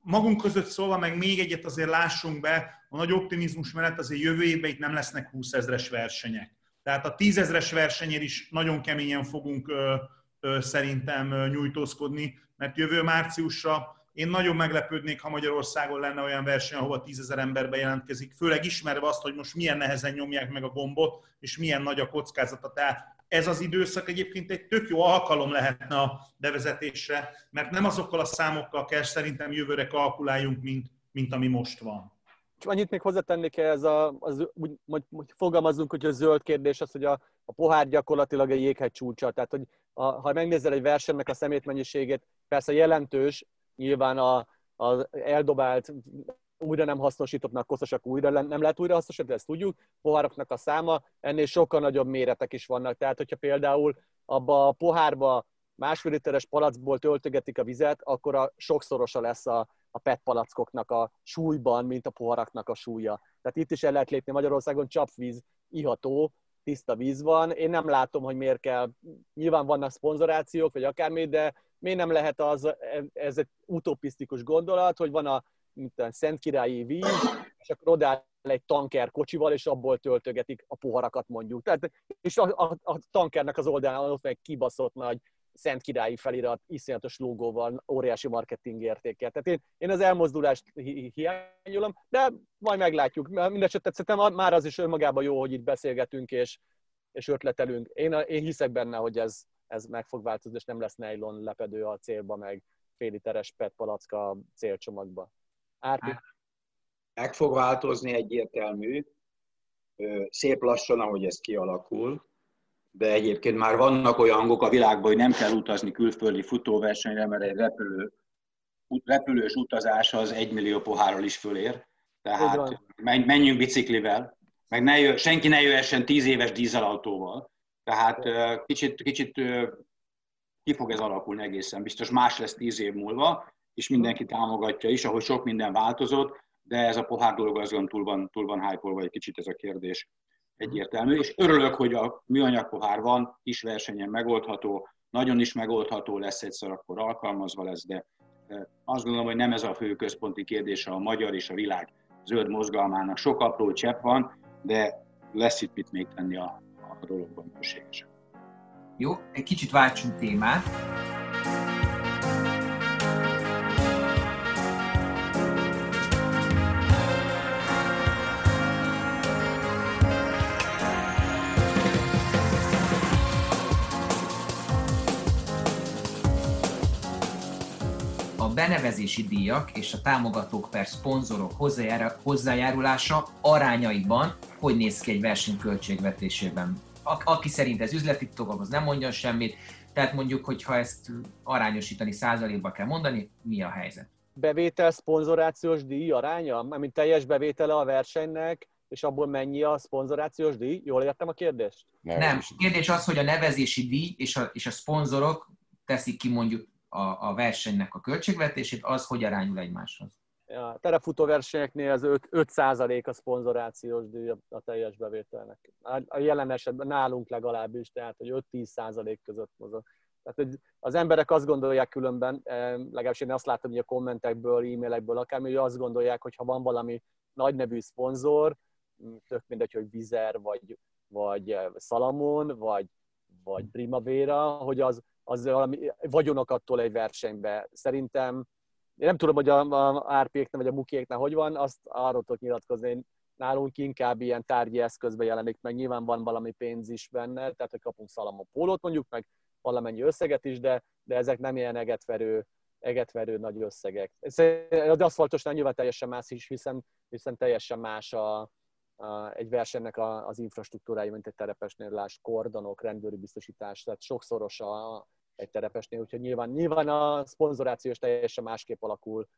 Magunk között szólva, meg még egyet azért lássunk be, a nagy optimizmus mellett azért jövő évben itt nem lesznek 20 ezres versenyek. Tehát a 10 ezres versenyén is nagyon keményen fogunk ö, ö, szerintem ö, nyújtózkodni, mert jövő márciusra én nagyon meglepődnék, ha Magyarországon lenne olyan verseny, ahova tízezer ember bejelentkezik, főleg ismerve azt, hogy most milyen nehezen nyomják meg a gombot, és milyen nagy a kockázata. Tehát ez az időszak egyébként egy tök jó alkalom lehetne a bevezetésre, mert nem azokkal a számokkal kell szerintem jövőre kalkuláljunk, mint, mint ami most van. Csak annyit még hozzátennék ez a, az, úgy, hogy, hogy fogalmazunk, hogy a zöld kérdés az, hogy a, a pohár gyakorlatilag egy jéghegy csúcsa. Tehát, hogy a, ha megnézel egy versenynek a szemétmennyiségét, persze jelentős, nyilván a, az eldobált újra nem hasznosítottnak koszosak újra nem lehet újra hasznosítani, ezt tudjuk. Poháraknak a száma ennél sokkal nagyobb méretek is vannak. Tehát, hogyha például abba a pohárba másfél literes palackból töltögetik a vizet, akkor a sokszorosa lesz a, a PET palackoknak a súlyban, mint a poharaknak a súlya. Tehát itt is el lehet lépni Magyarországon csapvíz iható, tiszta víz van. Én nem látom, hogy miért kell, nyilván vannak szponzorációk, vagy akármi, de miért nem lehet az, ez egy utopisztikus gondolat, hogy van a mint a Szentkirályi víz, és akkor odáll egy tanker kocsival, és abból töltögetik a poharakat mondjuk. Tehát, és a, a, a tankernek az oldalán ott egy kibaszott nagy Szent Királyi felirat, iszonyatos logóval, óriási marketing értékkel. Tehát én, én az elmozdulást hi- hiányolom, de majd meglátjuk. Mindenesetre szerintem már az is önmagában jó, hogy itt beszélgetünk és, és ötletelünk. Én, én hiszek benne, hogy ez, ez meg fog változni, és nem lesz nylon lepedő a célba, meg fél literes PET palacka célcsomagba. Árpi? Meg fog változni egyértelmű, szép lassan, ahogy ez kialakul, de egyébként már vannak olyan hangok a világban, hogy nem kell utazni külföldi futóversenyre, mert egy repülő, repülős utazás az egy millió pohárral is fölér. Tehát menjünk biciklivel, meg ne jö, senki ne jöhessen tíz éves dízelautóval. Tehát kicsit, kicsit ki fog ez alakulni egészen biztos. Más lesz tíz év múlva, és mindenki támogatja is, ahogy sok minden változott, de ez a pohár dolog azon túl van, túl van hype egy kicsit ez a kérdés egyértelmű, és örülök, hogy a műanyag pohár van, kis versenyen megoldható, nagyon is megoldható lesz egyszer, akkor alkalmazva lesz, de azt gondolom, hogy nem ez a fő központi kérdése a magyar és a világ zöld mozgalmának. Sok apró csepp van, de lesz itt mit még tenni a, a dologban szükségesen. Jó, egy kicsit váltsunk témát. Benevezési díjak és a támogatók per szponzorok hozzájárulása arányaiban hogy néz ki egy verseny költségvetésében. A- aki szerint ez üzleti dolog, az nem mondjon semmit, tehát mondjuk, hogyha ezt arányosítani százalékba kell mondani, mi a helyzet? Bevétel, szponzorációs díj aránya? Mint teljes bevétele a versenynek, és abból mennyi a szponzorációs díj? Jól értem a kérdést? Nem. Nem. Kérdés az, hogy a nevezési díj és a, és a szponzorok teszik ki mondjuk a, a versenynek a költségvetését, az hogy arányul egymáshoz? Ja, terefutó versenyeknél az 5, 5 a szponzorációs díj a teljes bevételnek. A jelen esetben nálunk legalábbis, tehát hogy 5-10% között mozog. Tehát hogy az emberek azt gondolják különben, eh, legalábbis én azt látom hogy a kommentekből, e-mailekből, akármi, hogy azt gondolják, hogy ha van valami nagy nevű szponzor, tök mindegy, hogy Vizer, vagy, vagy eh, Salamon, vagy, vagy Primavera, hogy az, az valami vagyonok attól egy versenybe. Szerintem, én nem tudom, hogy a, a árpéknek vagy a mukéknek hogy van, azt arról tudok nyilatkozni, nálunk inkább ilyen tárgyi eszközbe jelenik meg, nyilván van valami pénz is benne, tehát hogy kapunk szalamon pólót mondjuk, meg valamennyi összeget is, de, de ezek nem ilyen egetverő, egetverő nagy összegek. Az aszfaltosnál nyilván teljesen más is, hiszen, hiszen teljesen más a, egy versenynek az infrastruktúrája, mint egy terepesnél, láss kordonok, rendőri biztosítás, tehát sokszoros a, egy terepesnél, úgyhogy nyilván, nyilván a szponzorációs teljesen másképp alakul.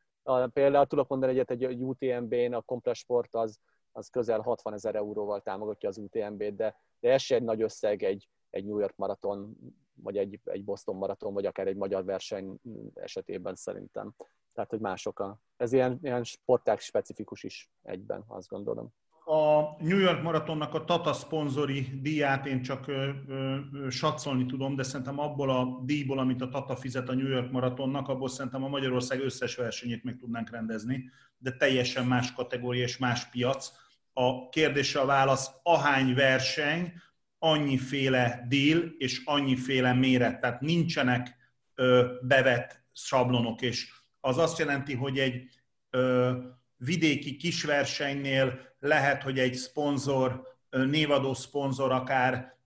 Például tudok mondani egyet, egy UTMB-n a Compress Sport az, az közel 60 ezer euróval támogatja az UTMB-t, de, de ez se egy nagy összeg egy, egy New York maraton, vagy egy, egy Boston maraton, vagy akár egy magyar verseny esetében szerintem. Tehát, hogy mások a... Ez ilyen, ilyen sporták specifikus is egyben, azt gondolom a New York Maratonnak a Tata szponzori díját én csak ö, ö, satszolni tudom, de szerintem abból a díjból, amit a Tata fizet a New York Maratonnak, abból szerintem a Magyarország összes versenyét meg tudnánk rendezni, de teljesen más kategória és más piac. A kérdése a válasz, ahány verseny, annyiféle deal és annyiféle méret, tehát nincsenek ö, bevett sablonok, és az azt jelenti, hogy egy ö, vidéki kisversenynél lehet, hogy egy szponzor, névadó szponzor akár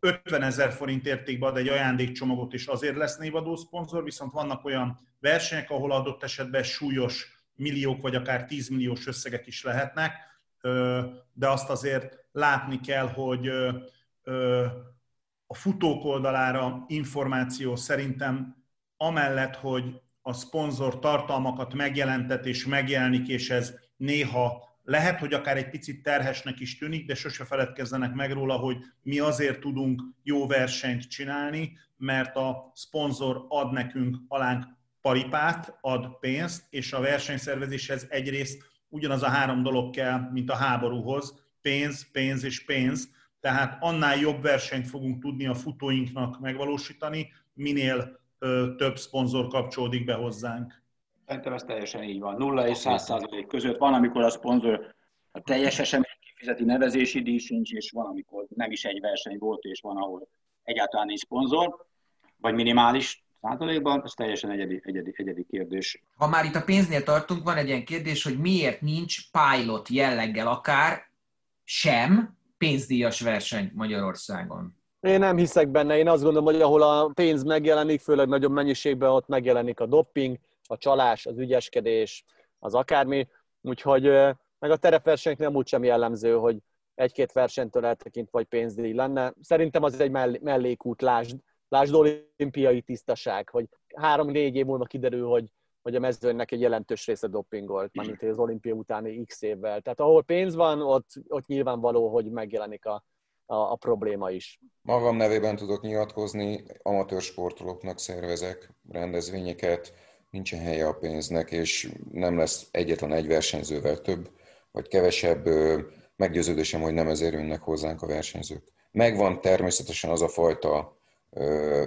50 ezer forint értékbe ad egy ajándékcsomagot, és azért lesz névadó szponzor, viszont vannak olyan versenyek, ahol adott esetben súlyos milliók, vagy akár 10 milliós összegek is lehetnek, de azt azért látni kell, hogy a futók oldalára információ szerintem amellett, hogy a szponzor tartalmakat megjelentet és megjelenik, és ez néha lehet, hogy akár egy picit terhesnek is tűnik, de sose feledkezzenek meg róla, hogy mi azért tudunk jó versenyt csinálni, mert a szponzor ad nekünk alánk paripát, ad pénzt, és a versenyszervezéshez egyrészt ugyanaz a három dolog kell, mint a háborúhoz, pénz, pénz és pénz, tehát annál jobb versenyt fogunk tudni a futóinknak megvalósítani, minél több szponzor kapcsolódik be hozzánk. Szerintem ez teljesen így van. Nulla és száz százalék között van, amikor a szponzor a teljes esemény kifizeti nevezési díj sincs, és van, amikor nem is egy verseny volt, és van, ahol egyáltalán nincs szponzor, vagy minimális százalékban, ez teljesen egyedi, egyedi, egyedi kérdés. Ha már itt a pénznél tartunk, van egy ilyen kérdés, hogy miért nincs pilot jelleggel akár sem pénzdíjas verseny Magyarországon? Én nem hiszek benne, én azt gondolom, hogy ahol a pénz megjelenik, főleg nagyobb mennyiségben ott megjelenik a dopping, a csalás, az ügyeskedés, az akármi, úgyhogy meg a terepversenyek nem úgy sem jellemző, hogy egy-két versenytől eltekint vagy pénzdíj lenne. Szerintem az egy mellékút, lásd, lásd olimpiai tisztaság, hogy három-négy év múlva kiderül, hogy, hogy a mezőnynek egy jelentős része dopingolt, mint az olimpia utáni x évvel. Tehát ahol pénz van, ott, ott nyilvánvaló, hogy megjelenik a, a, a probléma is. Magam nevében tudok nyilatkozni, amatőr sportolóknak szervezek rendezvényeket, nincsen helye a pénznek, és nem lesz egyetlen egy versenyzővel több, vagy kevesebb. Meggyőződésem, hogy nem ezért jönnek hozzánk a versenyzők. Megvan természetesen az a fajta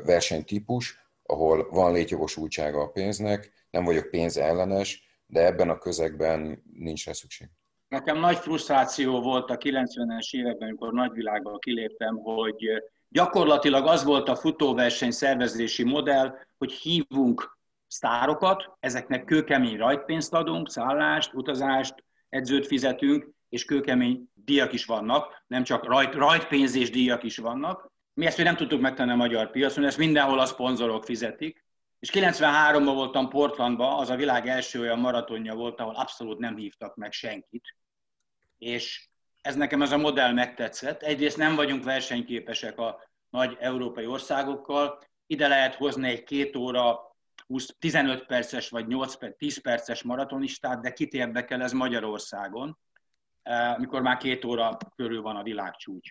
versenytípus, ahol van létjogosultsága a pénznek, nem vagyok pénzellenes, de ebben a közegben nincs rá szükség. Nekem nagy frusztráció volt a 90-es években, amikor nagyvilágban kiléptem, hogy gyakorlatilag az volt a futóverseny szervezési modell, hogy hívunk sztárokat, ezeknek kőkemény rajtpénzt adunk, szállást, utazást, edzőt fizetünk, és kőkemény díjak is vannak, nem csak rajt, rajtpénz és díjak is vannak. Mi ezt még nem tudtuk megtenni a magyar piacon, ezt mindenhol a szponzorok fizetik. És 93-ban voltam Portlandban, az a világ első olyan maratonja volt, ahol abszolút nem hívtak meg senkit. És ez nekem ez a modell megtetszett. Egyrészt nem vagyunk versenyképesek a nagy európai országokkal. Ide lehet hozni egy két óra 20, 15 perces vagy 8 perc, 10 perces maratonistát, de kit érdekel ez Magyarországon, eh, amikor már két óra körül van a világcsúcs.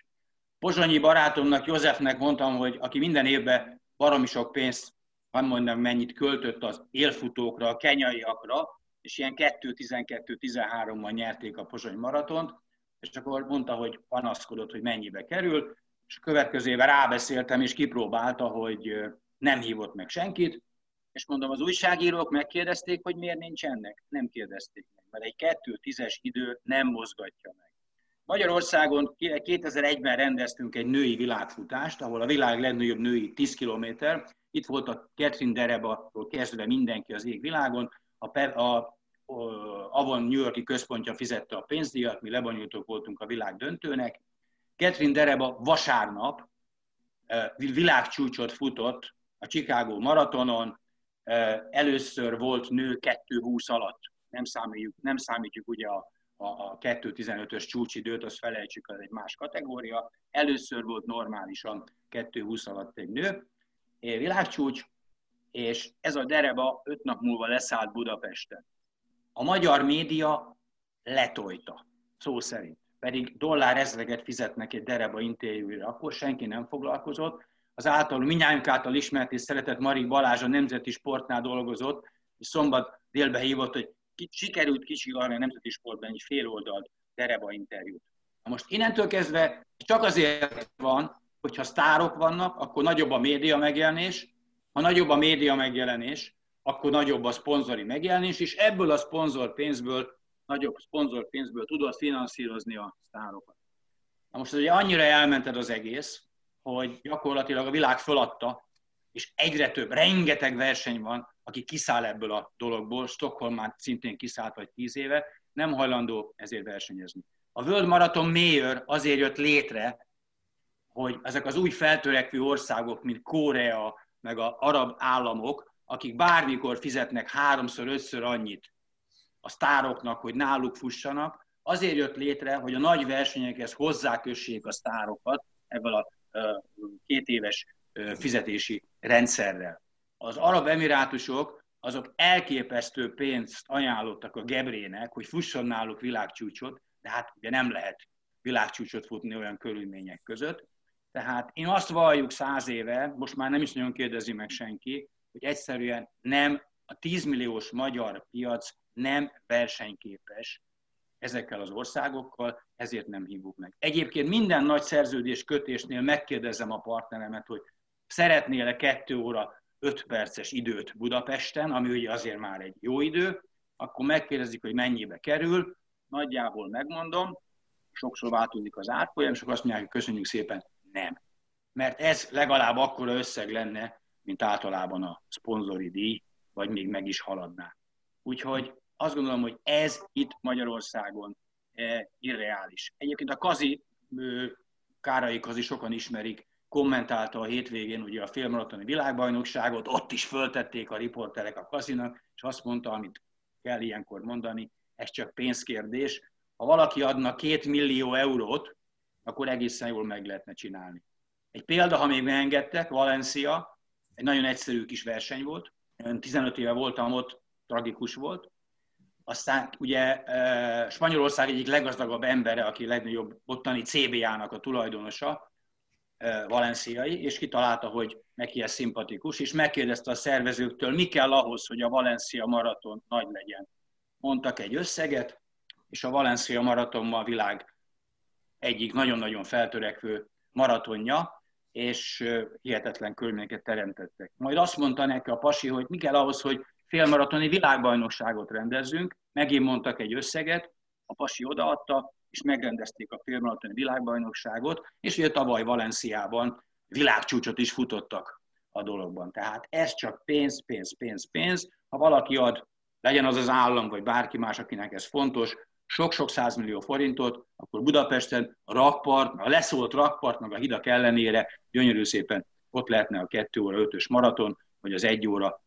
Pozsonyi barátomnak, Józsefnek mondtam, hogy aki minden évben baromi sok pénzt, nem mondom mennyit költött az élfutókra, a kenyaiakra, és ilyen 2-12-13-ban nyerték a Pozsony maratont, és akkor mondta, hogy panaszkodott, hogy mennyibe kerül, és a következő éve rábeszéltem, és kipróbálta, hogy nem hívott meg senkit, és mondom, az újságírók megkérdezték, hogy miért nincs ennek? Nem kérdezték meg, mert egy 2-10-es idő nem mozgatja meg. Magyarországon 2001-ben rendeztünk egy női világfutást, ahol a világ legnagyobb női 10 kilométer. Itt volt a Catherine dereba kezdve mindenki az égvilágon. A, a, a Avon New Yorki központja fizette a pénzdíjat, mi lebonyolítók voltunk a világ döntőnek. Catherine Dereba vasárnap világcsúcsot futott a Chicago maratonon, először volt nő 2.20 alatt. Nem számítjuk, nem számítjuk ugye a, a, a 2.15-ös csúcsidőt, azt felejtsük, az egy más kategória. Először volt normálisan 2.20 alatt egy nő, világcsúcs, és ez a dereba öt nap múlva leszállt Budapesten. A magyar média letolta, szó szerint. Pedig dollár ezreget fizetnek egy dereba interjúra, akkor senki nem foglalkozott, az által, minnyájunk által ismert és szeretett Mari Balázs a Nemzeti Sportnál dolgozott, és szombat délbe hívott, hogy sikerült arra a Nemzeti Sportban egy fél oldalt dereba interjút. Na most innentől kezdve csak azért van, hogyha sztárok vannak, akkor nagyobb a média megjelenés, ha nagyobb a média megjelenés, akkor nagyobb a szponzori megjelenés, és ebből a szponzor pénzből, nagyobb szponzor pénzből tudod finanszírozni a sztárokat. Na most ugye annyira elmented az egész, hogy gyakorlatilag a világ föladta, és egyre több, rengeteg verseny van, aki kiszáll ebből a dologból, Stockholm már szintén kiszállt vagy tíz éve, nem hajlandó ezért versenyezni. A World Marathon Mayor azért jött létre, hogy ezek az új feltörekvő országok, mint Korea, meg az arab államok, akik bármikor fizetnek háromszor, ötször annyit a sztároknak, hogy náluk fussanak, azért jött létre, hogy a nagy versenyekhez hozzákössék a sztárokat ebből a két éves fizetési rendszerrel. Az arab emirátusok azok elképesztő pénzt ajánlottak a Gebrének, hogy fusson náluk világcsúcsot, de hát ugye nem lehet világcsúcsot futni olyan körülmények között. Tehát én azt valljuk száz éve, most már nem is nagyon kérdezi meg senki, hogy egyszerűen nem, a 10 milliós magyar piac nem versenyképes ezekkel az országokkal, ezért nem hívjuk meg. Egyébként minden nagy szerződés kötésnél megkérdezem a partneremet, hogy szeretnél-e kettő óra 5 perces időt Budapesten, ami ugye azért már egy jó idő, akkor megkérdezik, hogy mennyibe kerül, nagyjából megmondom, sokszor változik az árfolyam, és akkor azt mondják, hogy köszönjük szépen, nem. Mert ez legalább akkora összeg lenne, mint általában a szponzori díj, vagy még meg is haladná. Úgyhogy azt gondolom, hogy ez itt Magyarországon e, irreális. Egyébként a Kazi, Kárai Kazi sokan ismerik, kommentálta a hétvégén ugye a félmaratoni világbajnokságot, ott is föltették a riporterek a kazinak, és azt mondta, amit kell ilyenkor mondani, ez csak pénzkérdés. Ha valaki adna két millió eurót, akkor egészen jól meg lehetne csinálni. Egy példa, ha még megengedtek, Valencia, egy nagyon egyszerű kis verseny volt. 15 éve voltam ott, tragikus volt. Aztán ugye e, Spanyolország egyik leggazdagabb embere, aki legnagyobb ottani CBA-nak a tulajdonosa, e, valenciai, és kitalálta, hogy neki ez szimpatikus, és megkérdezte a szervezőktől, mi kell ahhoz, hogy a Valencia maraton nagy legyen. Mondtak egy összeget, és a Valencia maraton ma a világ egyik nagyon-nagyon feltörekvő maratonja, és hihetetlen körülményeket teremtettek. Majd azt mondta neki a pasi, hogy mi kell ahhoz, hogy félmaratoni világbajnokságot rendezzünk, megint mondtak egy összeget, a pasi odaadta, és megrendezték a félmaratoni világbajnokságot, és ugye tavaly Valenciában világcsúcsot is futottak a dologban. Tehát ez csak pénz, pénz, pénz, pénz. Ha valaki ad, legyen az az állam, vagy bárki más, akinek ez fontos, sok-sok százmillió forintot, akkor Budapesten a rakpart, a leszólt rakpart, meg a hidak ellenére gyönyörű szépen ott lehetne a 2 óra 5-ös maraton, vagy az 1 óra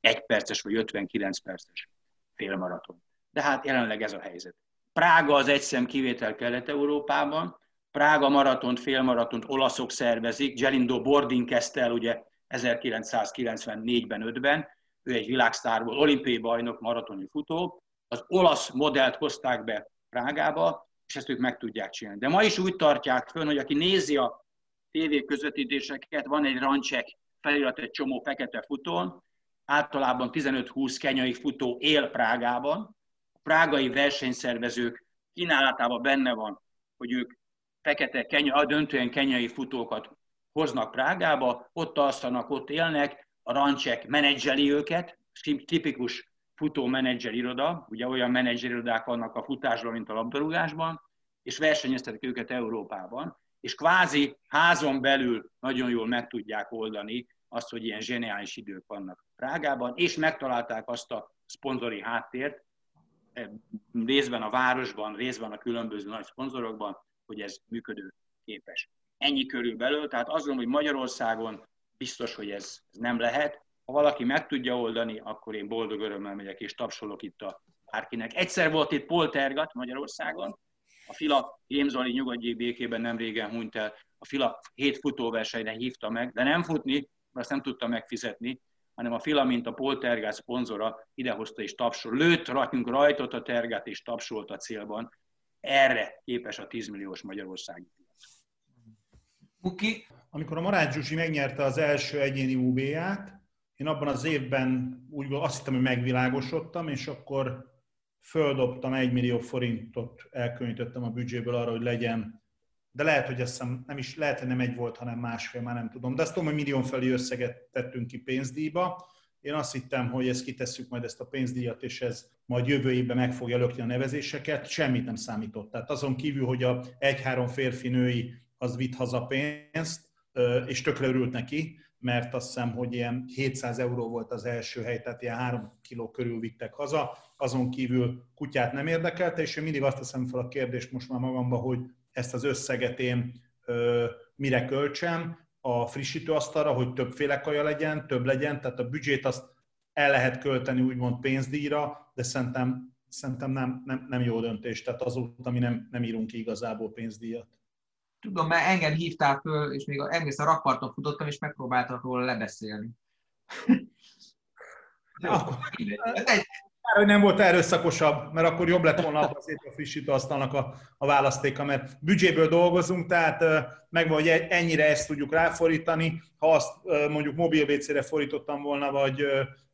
1 perces vagy 59 perces félmaraton. De hát jelenleg ez a helyzet. Prága az egy szem kivétel Kelet-Európában, Prága maratont, félmaratont olaszok szervezik, Gelindo Bordin kezdte el ugye 1994-ben, 5-ben, ő egy világsztárból, olimpiai bajnok, maratoni futó, az olasz modellt hozták be Prágába, és ezt ők meg tudják csinálni. De ma is úgy tartják fönn, hogy aki nézi a tévé közvetítéseket, van egy rancsek felirat egy csomó fekete futón, általában 15-20 kenyai futó él Prágában. A prágai versenyszervezők kínálatában benne van, hogy ők fekete kenya, döntően kenyai futókat hoznak Prágába, ott alszanak, ott élnek, a rancsek menedzseli őket, tipikus futó menedzser iroda, ugye olyan menedzser irodák vannak a futásban, mint a labdarúgásban, és versenyeztetik őket Európában, és kvázi házon belül nagyon jól meg tudják oldani azt, hogy ilyen zseniális idők vannak Prágában, és megtalálták azt a szponzori háttért, eh, részben a városban, részben a különböző nagy szponzorokban, hogy ez működő képes. Ennyi körülbelül, tehát azt gondolom, hogy Magyarországon biztos, hogy ez, ez nem lehet, ha valaki meg tudja oldani, akkor én boldog örömmel megyek és tapsolok itt a bárkinek. Egyszer volt itt Poltergat Magyarországon, a Fila Jémzoli nyugodjék békében nem régen hunyt el, a Fila hét futóversenyre hívta meg, de nem futni, mert azt nem tudta megfizetni, hanem a Fila, mint a Poltergát szponzora idehozta és tapsol. Lőtt rakjunk rajtot a tergát és tapsolt a célban. Erre képes a 10 milliós Magyarországi Buki. Amikor a Marács Zsuzsi megnyerte az első egyéni UB-ját, én abban az évben úgy azt hittem, hogy megvilágosodtam, és akkor földobtam egy millió forintot, elkülönítettem a büdzséből arra, hogy legyen, de lehet, hogy ezt nem is, lehet, hogy nem egy volt, hanem másfél, már nem tudom. De azt tudom, hogy millió felé összeget tettünk ki pénzdíjba. Én azt hittem, hogy ezt kitesszük majd ezt a pénzdíjat, és ez majd jövő évben meg fogja lökni a nevezéseket. Semmit nem számított. Tehát azon kívül, hogy a egy-három férfi-női az vitt haza pénzt, és tökre örült neki, mert azt hiszem, hogy ilyen 700 euró volt az első hely, tehát ilyen 3 kiló körül vittek haza, azon kívül kutyát nem érdekelte, és én mindig azt teszem fel a kérdést most már magamba, hogy ezt az összeget én ö, mire költsem, a frissítőasztalra, hogy többféle kaja legyen, több legyen, tehát a büdzsét azt el lehet költeni úgymond pénzdíjra, de szerintem, szerintem nem, nem, nem jó döntés, tehát azóta mi nem, nem írunk ki igazából pénzdíjat tudom, mert engem hívtál föl, és még egész a rakparton futottam, és megpróbáltak róla lebeszélni. Akkor, Kár, hogy nem volt erőszakosabb, mert akkor jobb lett volna azért a frissítőasztalnak a, a választéka, mert büdzséből dolgozunk, tehát megvan, hogy ennyire ezt tudjuk ráfordítani. Ha azt mondjuk mobil WC-re fordítottam volna, vagy,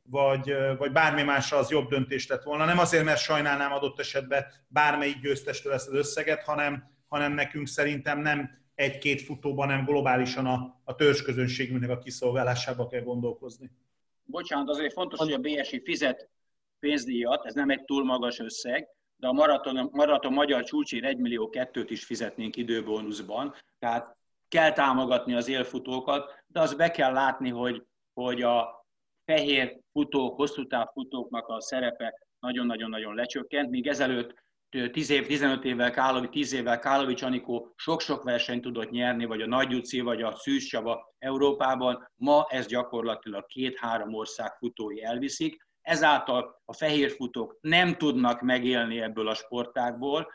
vagy, vagy bármi másra, az jobb döntés lett volna. Nem azért, mert sajnálnám adott esetben bármelyik győztestől ezt az összeget, hanem, hanem nekünk szerintem nem egy-két futóban, hanem globálisan a, a törzsközönségünknek a kiszolgálásába kell gondolkozni. Bocsánat, azért fontos, hogy a BSI fizet pénzdíjat, ez nem egy túl magas összeg, de a maraton, maraton magyar csúcsért 1 millió kettőt is fizetnénk időbónuszban, tehát kell támogatni az élfutókat, de az be kell látni, hogy, hogy a fehér futók, hosszú futóknak a szerepe nagyon-nagyon-nagyon lecsökkent, míg ezelőtt 10 év, 15 évvel Kálovics, 10 évvel Kálovics Anikó sok-sok versenyt tudott nyerni, vagy a Nagy Uci, vagy a Szűz Európában. Ma ez gyakorlatilag két-három ország futói elviszik, ezáltal a fehér futók nem tudnak megélni ebből a sportákból.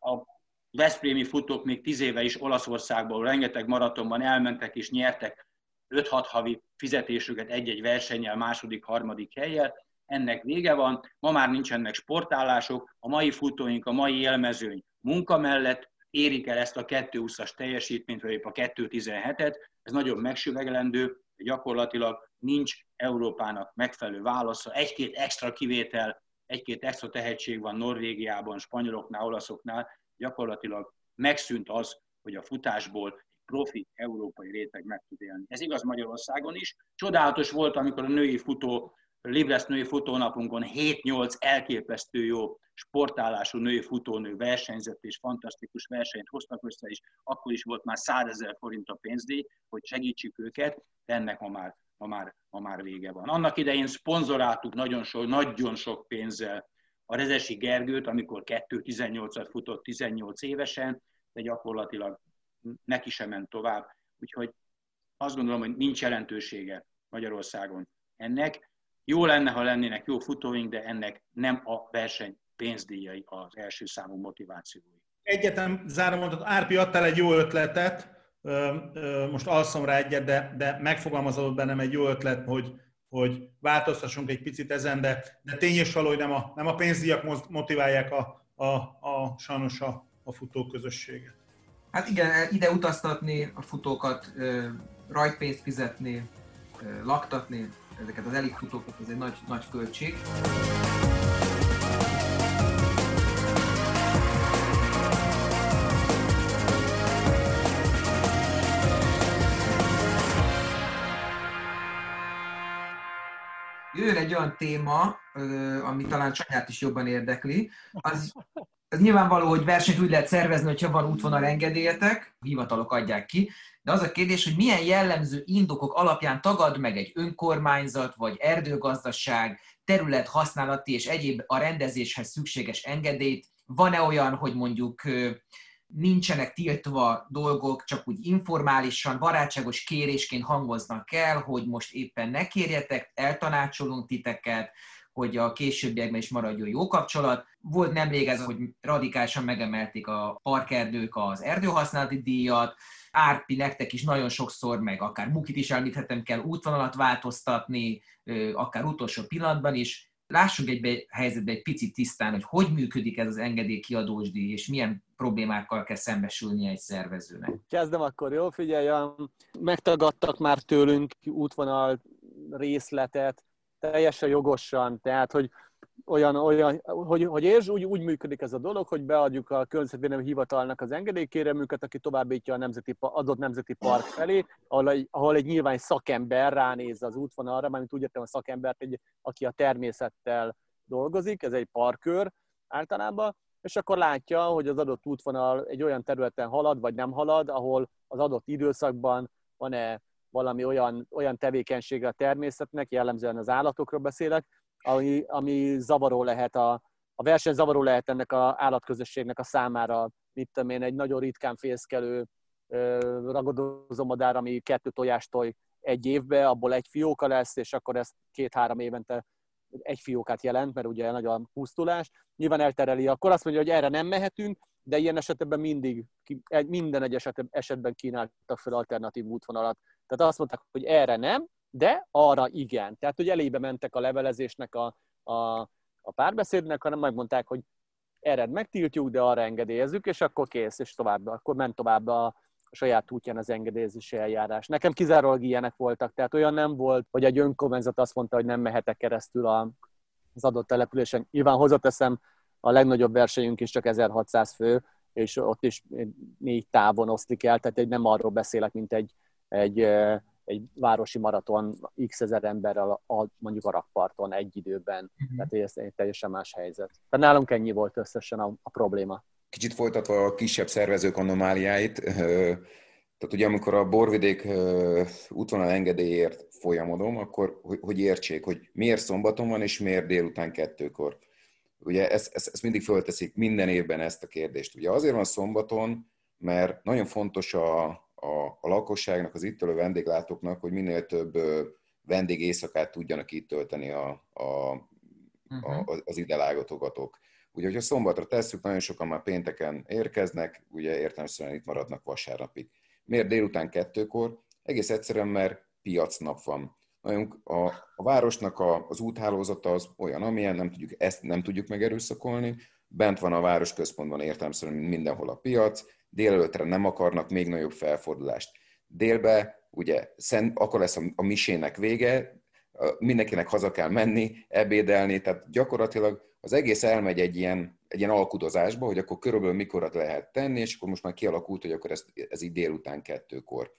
A Veszprémi futók még tíz éve is Olaszországból rengeteg maratonban elmentek és nyertek 5-6 havi fizetésüket egy-egy versennyel, második, harmadik helyel. Ennek vége van, ma már nincsenek sportállások, a mai futóink, a mai élmezőny munka mellett érik el ezt a 220-as teljesítményt, vagy épp a 217-et, ez nagyon megsüvegelendő, gyakorlatilag nincs Európának megfelelő válasza. Egy-két extra kivétel, egy-két extra tehetség van Norvégiában, spanyoloknál, olaszoknál, gyakorlatilag megszűnt az, hogy a futásból profi európai réteg meg tud élni. Ez igaz Magyarországon is. Csodálatos volt, amikor a női futó, Libres női futónapunkon 7-8 elképesztő jó sportállású női futónő versenyzett és fantasztikus versenyt hoztak össze, és akkor is volt már 100 ezer forint a pénzdíj, hogy segítsük őket, ennek ma már ma már, ma már vége van. Annak idején szponzoráltuk nagyon sok, nagyon sok pénzzel a Rezesi Gergőt, amikor 2-18-at futott 18 évesen, de gyakorlatilag neki sem ment tovább. Úgyhogy azt gondolom, hogy nincs jelentősége Magyarországon ennek. Jó lenne, ha lennének jó futóink, de ennek nem a verseny pénzdíjai az első számú motivációi. Egyetem zárom mondat, Árpi adtál egy jó ötletet, most alszom rá egyet, de, de megfogalmazódott bennem egy jó ötlet, hogy, hogy változtassunk egy picit ezen, de, de tény és való, hogy nem a, nem a pénzdíjak motiválják a, a, a sajnos a, a futóközösséget. Hát igen, ide utaztatni a futókat, rajtpénzt fizetni, laktatni, ezeket az elitfutókat, ez egy nagy, nagy költség. Jön egy olyan téma, ami talán Csanyát is jobban érdekli. Az, az nyilvánvaló, hogy versenyt úgy lehet szervezni, hogyha van útvonal engedélyetek, hivatalok adják ki, de az a kérdés, hogy milyen jellemző indokok alapján tagad meg egy önkormányzat vagy erdőgazdaság terület használati és egyéb a rendezéshez szükséges engedélyt. Van-e olyan, hogy mondjuk nincsenek tiltva dolgok, csak úgy informálisan, barátságos kérésként hangoznak el, hogy most éppen ne kérjetek, eltanácsolunk titeket, hogy a későbbiekben is maradjon jó kapcsolat. Volt nemrég ez, hogy radikálisan megemelték a parkerdők az erdőhasználati díjat, Árpi, nektek is nagyon sokszor, meg akár Mukit is említhetem, kell útvonalat változtatni, akár utolsó pillanatban is lássuk egy helyzetbe egy picit tisztán, hogy hogy működik ez az engedély kiadósdi, és milyen problémákkal kell szembesülnie egy szervezőnek. Kezdem akkor, jó? Figyelj, megtagadtak már tőlünk útvonal részletet, teljesen jogosan, tehát, hogy olyan, olyan hogy, hogy érts, úgy, úgy működik ez a dolog, hogy beadjuk a környezetvédelmi hivatalnak az engedélykérelmünket, aki továbbítja a nemzeti, adott nemzeti park felé, ahol egy, ahol egy nyilván szakember ránéz az útvonalra, mármint úgy értem a szakembert, egy, aki a természettel dolgozik, ez egy parkőr általában, és akkor látja, hogy az adott útvonal egy olyan területen halad, vagy nem halad, ahol az adott időszakban van-e valami olyan, olyan tevékenysége a természetnek, jellemzően az állatokról beszélek, ami, ami zavaró lehet a, a verseny zavaró lehet ennek az állatközösségnek a számára, mit tudom én, egy nagyon ritkán fészkelő ragadozó madár, ami kettő tojástól egy évbe, abból egy fióka lesz, és akkor ez két-három évente egy fiókát jelent, mert ugye nagy a pusztulás. Nyilván eltereli, akkor azt mondja, hogy erre nem mehetünk, de ilyen esetben mindig, minden egy esetben kínáltak fel alternatív útvonalat. Tehát azt mondták, hogy erre nem, De arra igen. Tehát, hogy elébe mentek a levelezésnek, a, a, a párbeszédnek, hanem megmondták, hogy ered megtiltjuk, de arra engedélyezzük, és akkor kész, és tovább, akkor ment tovább a, a saját útján az engedélyezési eljárás. Nekem kizárólag ilyenek voltak, tehát olyan nem volt, hogy egy önkormányzat azt mondta, hogy nem mehetek keresztül a, az adott településen. Nyilván hozzáteszem, a legnagyobb versenyünk is csak 1600 fő, és ott is négy távon oszlik el, tehát egy nem arról beszélek, mint egy, egy, egy városi maraton x ezer emberrel a, mondjuk a rakparton egy időben. Uh-huh. Tehát ez egy teljesen más helyzet. Tehát nálunk ennyi volt összesen a, a probléma. Kicsit folytatva a kisebb szervezők anomáliáit, tehát ugye amikor a borvidék útvonal engedélyért folyamodom, akkor hogy értsék, hogy miért szombaton van, és miért délután kettőkor. Ugye ezt, ezt, ezt mindig fölteszik minden évben ezt a kérdést. Ugye azért van szombaton, mert nagyon fontos a, a, a lakosságnak, az itt élő vendéglátóknak, hogy minél több vendég éjszakát tudjanak itt tölteni a, a, a, mhm. az ide látogatók. Ugye, hogyha szombatra tesszük, nagyon sokan már pénteken érkeznek, ugye értelmszerűen itt maradnak vasárnapig. Miért délután kettőkor? Egész egyszerűen, mert piacnap van. A, a városnak a, az úthálózata az olyan, amilyen, nem tudjuk, ezt nem tudjuk megerőszakolni. Bent van a város központban értelmszerűen mindenhol a piac, délelőttre nem akarnak még nagyobb felfordulást. Délbe ugye szent, akkor lesz a, misének vége, mindenkinek haza kell menni, ebédelni, tehát gyakorlatilag az egész elmegy egy ilyen, egy ilyen alkudozásba, hogy akkor körülbelül mikorat lehet tenni, és akkor most már kialakult, hogy akkor ez, ez így délután kettőkor.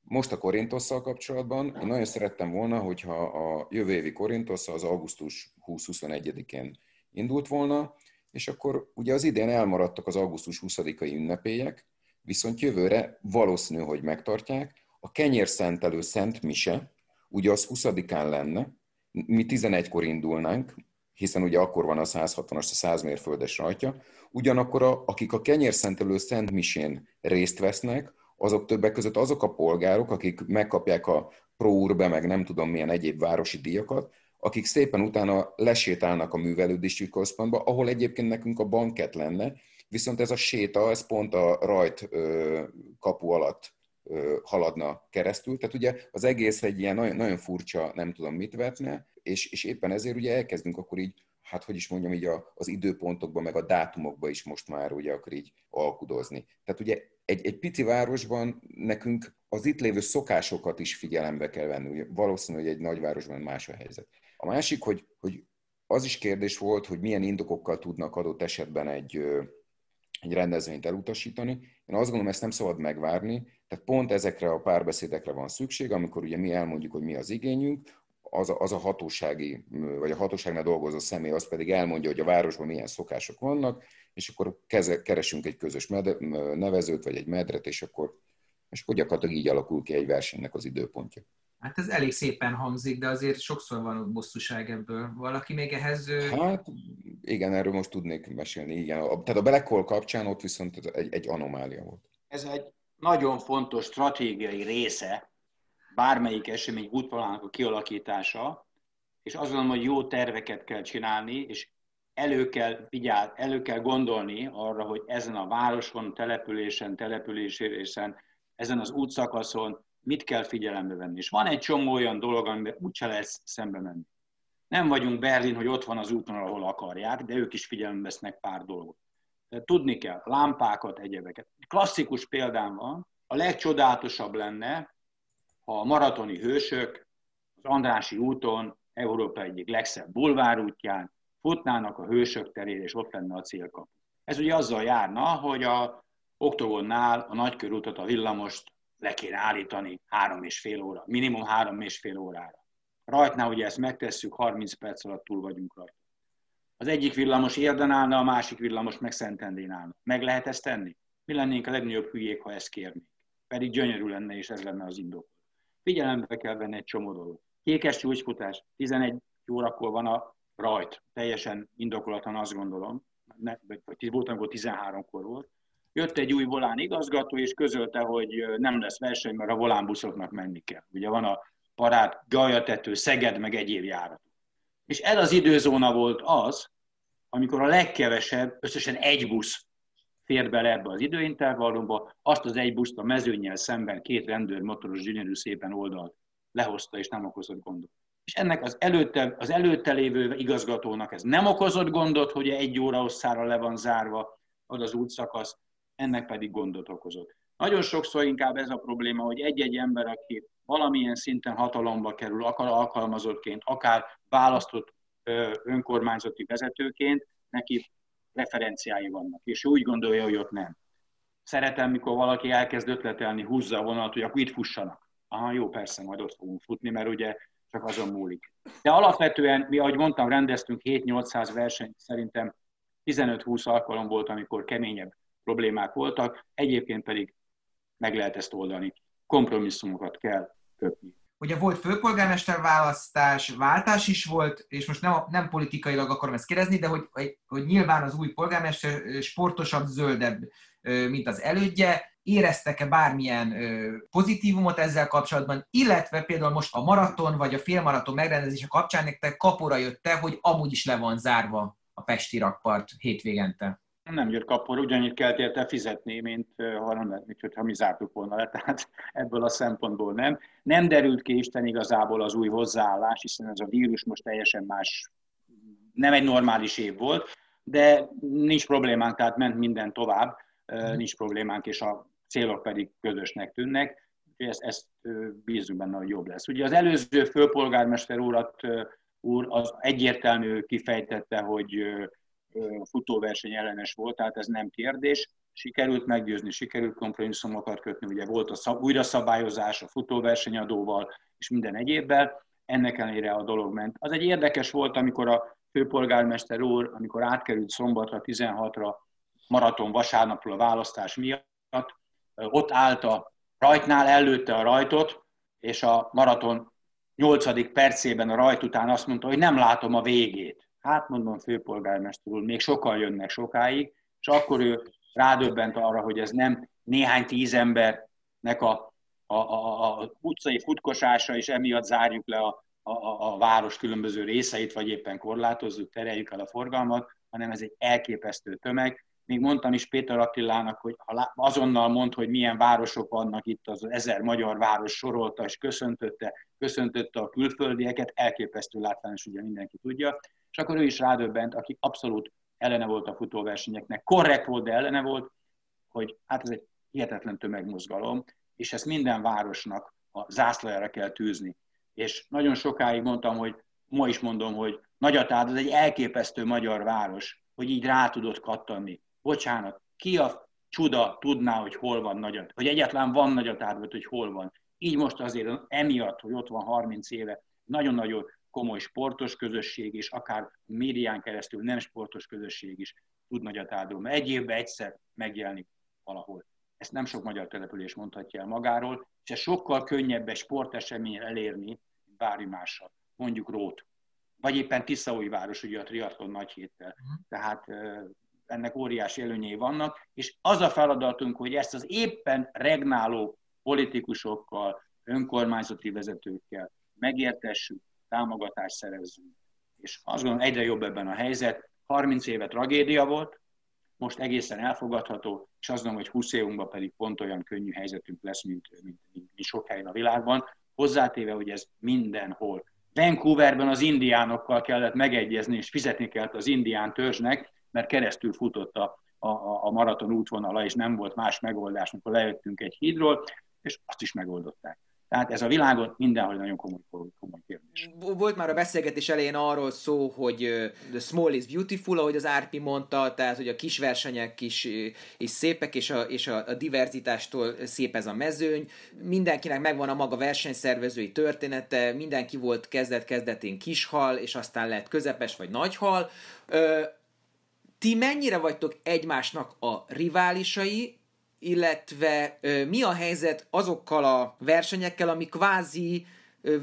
Most a Korintosszal kapcsolatban én nagyon szerettem volna, hogyha a jövő évi Korintosz az augusztus 20-21-én indult volna, és akkor ugye az idén elmaradtak az augusztus 20-ai ünnepélyek, viszont jövőre valószínű, hogy megtartják. A kenyérszentelő Szent Mise, ugye az 20-án lenne, mi 11-kor indulnánk, hiszen ugye akkor van a 160-as, a 100 mérföldes rajtja, ugyanakkor a, akik a kenyérszentelő Szent Misén részt vesznek, azok többek között azok a polgárok, akik megkapják a Pro Urbe, meg nem tudom milyen egyéb városi díjakat, akik szépen utána lesétálnak a művelődési központba, ahol egyébként nekünk a banket lenne, viszont ez a séta, ez pont a rajt kapu alatt haladna keresztül. Tehát ugye az egész egy ilyen nagyon, nagyon furcsa, nem tudom mit vetne, és, és éppen ezért ugye elkezdünk akkor így, hát hogy is mondjam, így a, az időpontokban, meg a dátumokban is most már ugye akkor így alkudozni. Tehát ugye egy, egy pici városban nekünk az itt lévő szokásokat is figyelembe kell venni. Ugye valószínű, hogy egy nagyvárosban más a helyzet. A másik, hogy, hogy az is kérdés volt, hogy milyen indokokkal tudnak adott esetben egy, egy rendezvényt elutasítani. Én azt gondolom, ezt nem szabad megvárni, tehát pont ezekre a párbeszédekre van szükség, amikor ugye mi elmondjuk, hogy mi az igényünk, az a, az a hatósági, vagy a hatóságnál dolgozó személy az pedig elmondja, hogy a városban milyen szokások vannak, és akkor keze, keresünk egy közös med, nevezőt, vagy egy medret, és akkor, és akkor gyakorlatilag így alakul ki egy versenynek az időpontja. Hát ez elég szépen hangzik, de azért sokszor van bosszúság ebből. Valaki még ehhez... Hát igen, erről most tudnék mesélni. Igen. Tehát a Black Hole kapcsán ott viszont egy, egy anomália volt. Ez egy nagyon fontos stratégiai része bármelyik esemény útvonalának a kialakítása, és azt gondolom, hogy jó terveket kell csinálni, és elő kell, vigyál, elő kell gondolni arra, hogy ezen a városon, településen, településen, ezen az útszakaszon mit kell figyelembe venni. És van egy csomó olyan dolog, amiben úgyse lesz szembe menni. Nem vagyunk Berlin, hogy ott van az úton, ahol akarják, de ők is figyelembe vesznek pár dolgot. Tudni kell, lámpákat, egyebeket. Klasszikus példám van, a legcsodálatosabb lenne, ha a maratoni hősök az Andrási úton, Európa egyik legszebb bulvárútján futnának a hősök terén, és ott lenne a célkapu. Ez ugye azzal járna, hogy a oktogonnál a nagykörútot, a villamost le kéne állítani három és fél óra, minimum három és fél órára. Rajtnál ugye ezt megtesszük, 30 perc alatt túl vagyunk rajta. Az egyik villamos érden állna, a másik villamos meg Szentendén állna. Meg lehet ezt tenni? Mi lennénk a legnagyobb hülyék, ha ezt kérnénk? Pedig gyönyörű lenne, és ez lenne az indok. Figyelembe kell venni egy csomó dolgot. Kékes csúcsfutás, 11 órakor van a rajt, teljesen indokolatlan azt gondolom, ne, vagy volt, amikor 13-kor volt. Jött egy új volán igazgató, és közölte, hogy nem lesz verseny, mert a volánbuszoknak menni kell. Ugye van a parát, Gajatető, Szeged, meg egyéb járat. És ez az időzóna volt az, amikor a legkevesebb, összesen egy busz fért bele ebbe az időintervallumba, azt az egy buszt a mezőnyel szemben két rendőr motoros gyönyörű szépen oldalt lehozta és nem okozott gondot. És ennek az előtte, az előtte lévő igazgatónak ez nem okozott gondot, hogy egy óra osszára le van zárva az az útszakasz, ennek pedig gondot okozott. Nagyon sokszor inkább ez a probléma, hogy egy-egy ember, aki valamilyen szinten hatalomba kerül, akár alkalmazottként, akár választott önkormányzati vezetőként, neki referenciái vannak, és úgy gondolja, hogy ott nem. Szeretem, mikor valaki elkezd ötletelni, húzza a vonalat, hogy akkor itt fussanak. Aha, jó, persze, majd ott fogunk futni, mert ugye csak azon múlik. De alapvetően, mi ahogy mondtam, rendeztünk 7-800 versenyt, szerintem 15-20 alkalom volt, amikor keményebb problémák voltak, egyébként pedig meg lehet ezt oldani. Kompromisszumokat kell kötni. Ugye volt főpolgármester választás, váltás is volt, és most nem, nem politikailag akarom ezt kérdezni, de hogy, hogy nyilván az új polgármester sportosabb, zöldebb, mint az elődje. Éreztek-e bármilyen pozitívumot ezzel kapcsolatban, illetve például most a maraton vagy a félmaraton megrendezése kapcsán nektek kapora jött-e, hogy amúgy is le van zárva a Pesti rakpart hétvégente? Nem jött kapor, ugyannyit kellett érte fizetni, mint ha nem mint hogyha mi zártuk volna le, tehát ebből a szempontból nem. Nem derült ki Isten igazából az új hozzáállás, hiszen ez a vírus most teljesen más, nem egy normális év volt, de nincs problémánk, tehát ment minden tovább, mm. nincs problémánk, és a célok pedig közösnek tűnnek, ezt, ezt bízunk benne, hogy jobb lesz. Ugye az előző főpolgármester úrat, úr az egyértelmű kifejtette, hogy futóverseny ellenes volt, tehát ez nem kérdés. Sikerült meggyőzni, sikerült kompromisszumokat kötni, ugye volt a szab, újra szabályozás a futóversenyadóval és minden egyébben, ennek ellenére a dolog ment. Az egy érdekes volt, amikor a főpolgármester úr, amikor átkerült szombatra, 16-ra, maraton vasárnapról a választás miatt, ott állt a rajtnál, előtte a rajtot, és a maraton 8. percében a rajt után azt mondta, hogy nem látom a végét. Hát mondom, főpolgármester úr, még sokan jönnek sokáig, és akkor ő rádöbbent arra, hogy ez nem néhány tíz embernek a, a, a, a utcai futkosása, és emiatt zárjuk le a, a, a város különböző részeit, vagy éppen korlátozzuk, tereljük el a forgalmat, hanem ez egy elképesztő tömeg. Még mondtam is Péter Attilának, hogy azonnal mond, hogy milyen városok vannak itt, az ezer magyar város sorolta, és köszöntötte, köszöntötte a külföldieket, elképesztő látványos, ugye mindenki tudja és akkor ő is rádöbbent, aki abszolút ellene volt a futóversenyeknek, korrekt volt, de ellene volt, hogy hát ez egy hihetetlen tömegmozgalom, és ezt minden városnak a zászlajára kell tűzni. És nagyon sokáig mondtam, hogy ma is mondom, hogy Nagyatád az egy elképesztő magyar város, hogy így rá tudott kattanni. Bocsánat, ki a csuda tudná, hogy hol van Nagyat, hogy egyáltalán van Nagyatád, vagy hogy hol van. Így most azért emiatt, hogy ott van 30 éve, nagyon-nagyon komoly sportos közösség, és akár médián keresztül nem sportos közösség is tud nagyot áldulni. Egy évben egyszer megjelenik valahol. Ezt nem sok magyar település mondhatja el magáról, és ez sokkal könnyebb egy sportesemény elérni, mint bármi mással. Mondjuk Rót. Vagy éppen város, ugye a triatlon nagy héttel. Uh-huh. Tehát ennek óriási előnyei vannak, és az a feladatunk, hogy ezt az éppen regnáló politikusokkal, önkormányzati vezetőkkel megértessük, támogatást szerezzünk. És azt gondolom, egyre jobb ebben a helyzet. 30 éve tragédia volt, most egészen elfogadható, és azt gondolom, hogy 20 évunkban pedig pont olyan könnyű helyzetünk lesz, mint, mint, mint, mint sok helyen a világban, hozzátéve, hogy ez mindenhol. Vancouverben az indiánokkal kellett megegyezni, és fizetni kellett az indián törzsnek, mert keresztül futott a, a, a maraton útvonala, és nem volt más megoldás, amikor lejöttünk egy hídról, és azt is megoldották. Tehát ez a világon mindenhol nagyon komoly, komoly kérdés. Volt már a beszélgetés elején arról szó, hogy the small is beautiful, ahogy az Árpi mondta, tehát hogy a kis versenyek is, is szépek, és, a, és a, a diverzitástól szép ez a mezőny. Mindenkinek megvan a maga versenyszervezői története, mindenki volt kezdet-kezdetén kishal, és aztán lett közepes vagy nagyhal. Ti mennyire vagytok egymásnak a riválisai, illetve mi a helyzet azokkal a versenyekkel, ami kvázi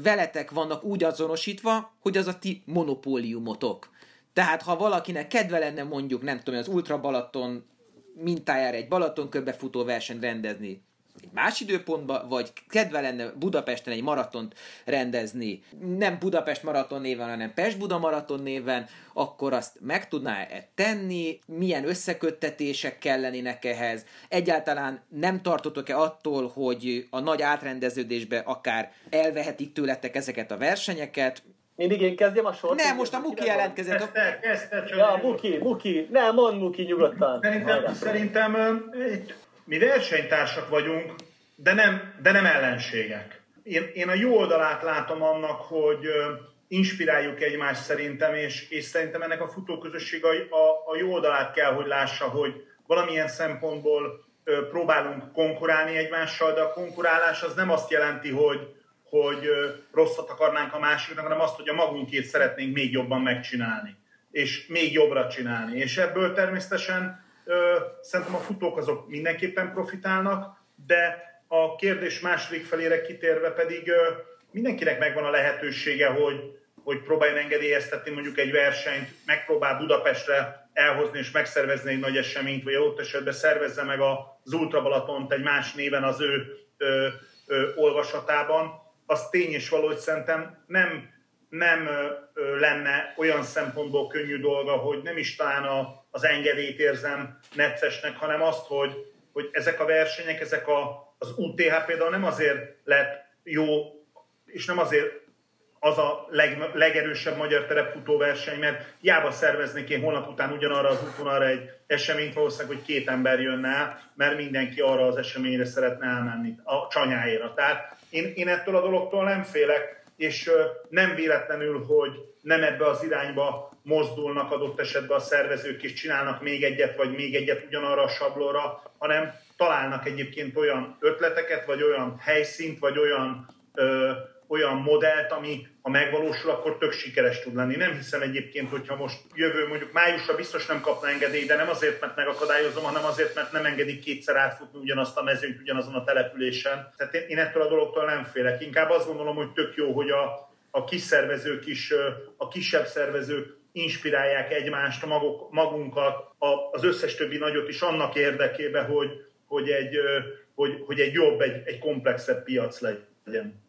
veletek vannak úgy azonosítva, hogy az a ti monopóliumotok. Tehát ha valakinek kedve lenne mondjuk, nem tudom, az Ultra Balaton mintájára egy Balaton köbbefutó versenyt rendezni, egy más időpontba, vagy kedve lenne Budapesten egy maratont rendezni, nem Budapest maraton néven, hanem Pest-Buda maraton néven, akkor azt meg tudná-e tenni, milyen összeköttetések kellenének ehhez, egyáltalán nem tartotok-e attól, hogy a nagy átrendeződésbe akár elvehetik tőletek ezeket a versenyeket, mindig én kezdjem a sort? Nem, most a Muki jelentkezett. Kezdte, kezdte, ja, Muki, Muki. Nem, mond Muki nyugodtan. Szerintem, szerintem mi versenytársak vagyunk, de nem, de nem ellenségek. Én, én a jó oldalát látom annak, hogy inspiráljuk egymást szerintem, és, és szerintem ennek a futóközösség a, a, a jó oldalát kell, hogy lássa, hogy valamilyen szempontból próbálunk konkurálni egymással, de a konkurálás az nem azt jelenti, hogy, hogy rosszat akarnánk a másiknak, hanem azt, hogy a magunkét szeretnénk még jobban megcsinálni, és még jobbra csinálni. És ebből természetesen szerintem a futók azok mindenképpen profitálnak, de a kérdés második felére kitérve pedig mindenkinek megvan a lehetősége, hogy, hogy próbáljon engedélyeztetni mondjuk egy versenyt, megpróbál Budapestre elhozni és megszervezni egy nagy eseményt, vagy ott esetben szervezze meg az Ultra Balatont egy más néven az ő ö, ö, olvasatában, az tény és való, hogy szerintem nem, nem ö, lenne olyan szempontból könnyű dolga, hogy nem is talán a, az engedélyt érzem neccesnek, hanem azt, hogy, hogy ezek a versenyek, ezek a, az UTH például nem azért lett jó, és nem azért az a leg, legerősebb magyar terepfutóverseny, mert hiába szerveznék én holnap után ugyanarra az útvonalra egy eseményt, valószínűleg, hogy két ember jönne el, mert mindenki arra az eseményre szeretne elmenni, a csanyáira. Tehát én, én ettől a dologtól nem félek, és nem véletlenül, hogy nem ebbe az irányba mozdulnak adott esetben a szervezők, és csinálnak még egyet, vagy még egyet ugyanarra a sablóra, hanem találnak egyébként olyan ötleteket, vagy olyan helyszínt, vagy olyan ö, olyan modellt, ami ha megvalósul, akkor tök sikeres tud lenni. Nem hiszem egyébként, hogyha most jövő, mondjuk májusra biztos nem kapna engedélyt, de nem azért, mert megakadályozom, hanem azért, mert nem engedik kétszer átfutni ugyanazt a mezőnyt ugyanazon a településen. Tehát én ettől a dologtól nem félek. Inkább azt gondolom, hogy tök jó, hogy a, a kis szervezők is, a kisebb szervezők inspirálják egymást, maguk, magunkat, a, az összes többi nagyot is annak érdekében, hogy, hogy, egy, hogy, hogy egy jobb, egy, egy komplexebb piac legyen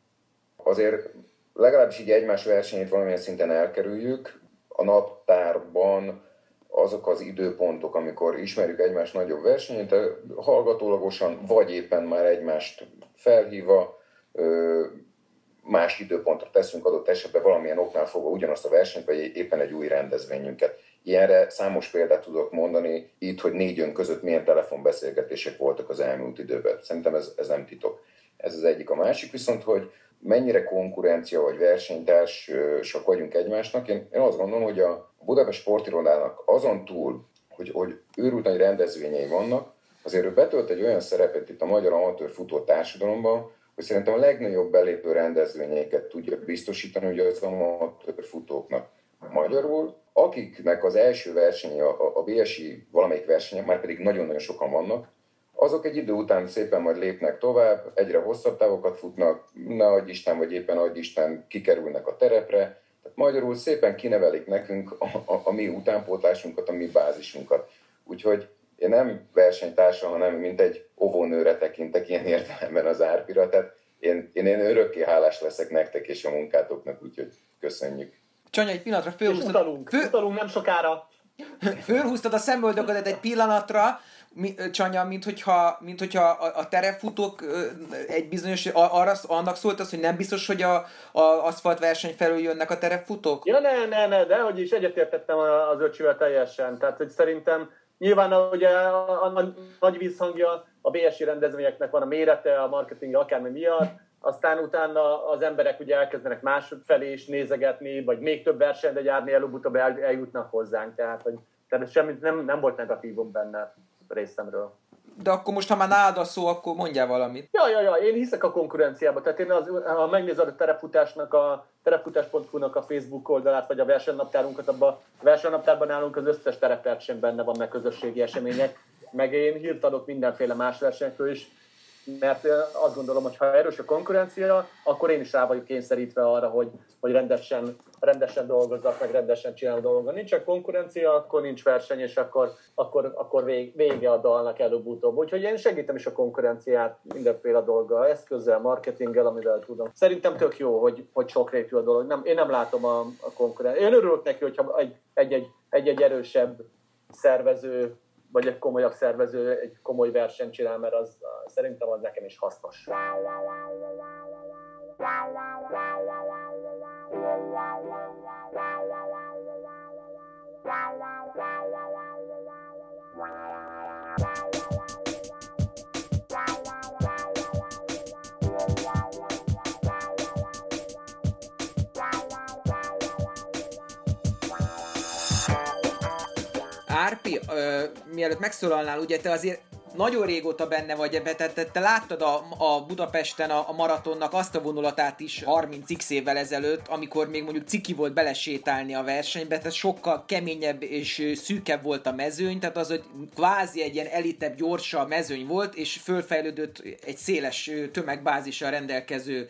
azért legalábbis így egymás versenyét valamilyen szinten elkerüljük. A naptárban azok az időpontok, amikor ismerjük egymás nagyobb versenyét, hallgatólagosan, vagy éppen már egymást felhívva, más időpontra teszünk adott esetben valamilyen oknál fogva ugyanazt a versenyt, vagy éppen egy új rendezvényünket. Ilyenre számos példát tudok mondani itt, hogy négy ön között milyen telefonbeszélgetések voltak az elmúlt időben. Szerintem ez, ez nem titok. Ez az egyik. A másik viszont, hogy mennyire konkurencia vagy versenytársak vagyunk egymásnak. Én, én azt gondolom, hogy a Budapest sportirodának azon túl, hogy, hogy őrült nagy rendezvényei vannak, azért ő betölt egy olyan szerepet itt a magyar amatőr futó társadalomban, hogy szerintem a legnagyobb belépő rendezvényeiket tudja biztosítani ugye az amatőr futóknak. Magyarul, akiknek az első versenye, a, a BSI valamelyik versenye, már pedig nagyon-nagyon sokan vannak, azok egy idő után szépen majd lépnek tovább, egyre hosszabb távokat futnak, ne adj Isten, vagy éppen adj Isten, kikerülnek a terepre. Tehát magyarul szépen kinevelik nekünk a, a, a mi utánpótlásunkat, a mi bázisunkat. Úgyhogy én nem versenytársa, hanem mint egy óvónőre tekintek ilyen értelemben az árpira. Tehát én, én, én örökké hálás leszek nektek és a munkátoknak, úgyhogy köszönjük. Csanya, egy pillanatra fölhúztad... Utalunk, fő... utalunk nem sokára. Fölhúztad a szemöldöködet egy pillanatra, mi, Csanya, mint hogyha, mint hogyha a, a terepfutók egy bizonyos, arra, annak szólt az, hogy nem biztos, hogy a, a aszfalt verseny felül jönnek a terepfutók? Ja, ne, ne, ne, de hogy is egyetértettem az öcsivel teljesen. Tehát, hogy szerintem nyilván ugye a, a, a nagy vízhangja a BSI rendezvényeknek van a mérete, a marketing akármi miatt, aztán utána az emberek ugye elkezdenek másfelé is nézegetni, vagy még több versenyre járni, előbb-utóbb eljutnak hozzánk, tehát, hogy tehát semmi nem, nem volt negatívum benne részemről. De akkor most, ha már nálad a szó, akkor mondjál valamit. Ja, ja, ja, én hiszek a konkurenciába. Tehát én, az, ha megnézed a terepfutásnak, a terepfutás.hu-nak a Facebook oldalát, vagy a versenynaptárunkat, abban a versenynaptárban állunk az összes terepverseny benne van, meg közösségi események. Meg én hírt adok mindenféle más versenyekről is. Mert azt gondolom, hogy ha erős a konkurencia, akkor én is rá vagyok kényszerítve arra, hogy, hogy rendesen, rendesen dolgozzak, meg rendesen csinálom dolgokat. Nincs a konkurencia, akkor nincs verseny, és akkor, akkor, akkor vége a dalnak előbb-utóbb. Úgyhogy én segítem is a konkurenciát mindenféle dolga, eszközzel, marketinggel, amivel tudom. Szerintem tök jó, hogy, hogy sokrétű a dolog. Nem, én nem látom a, a konkurenciát. Én örülök neki, hogyha egy, egy, egy, egy, egy erősebb szervező vagy egy komolyabb szervező egy komoly versenyt csinál, mert az szerintem az nekem is hasznos. Árpi, ö, mielőtt megszólalnál, ugye te azért nagyon régóta benne vagy ebbe, tehát te, te láttad a, a Budapesten a, a maratonnak azt a vonulatát is 30x évvel ezelőtt, amikor még mondjuk ciki volt belesétálni a versenybe, tehát sokkal keményebb és szűkebb volt a mezőny, tehát az, hogy kvázi egy ilyen elitebb, gyorsabb mezőny volt, és fölfejlődött egy széles tömegbázissal rendelkező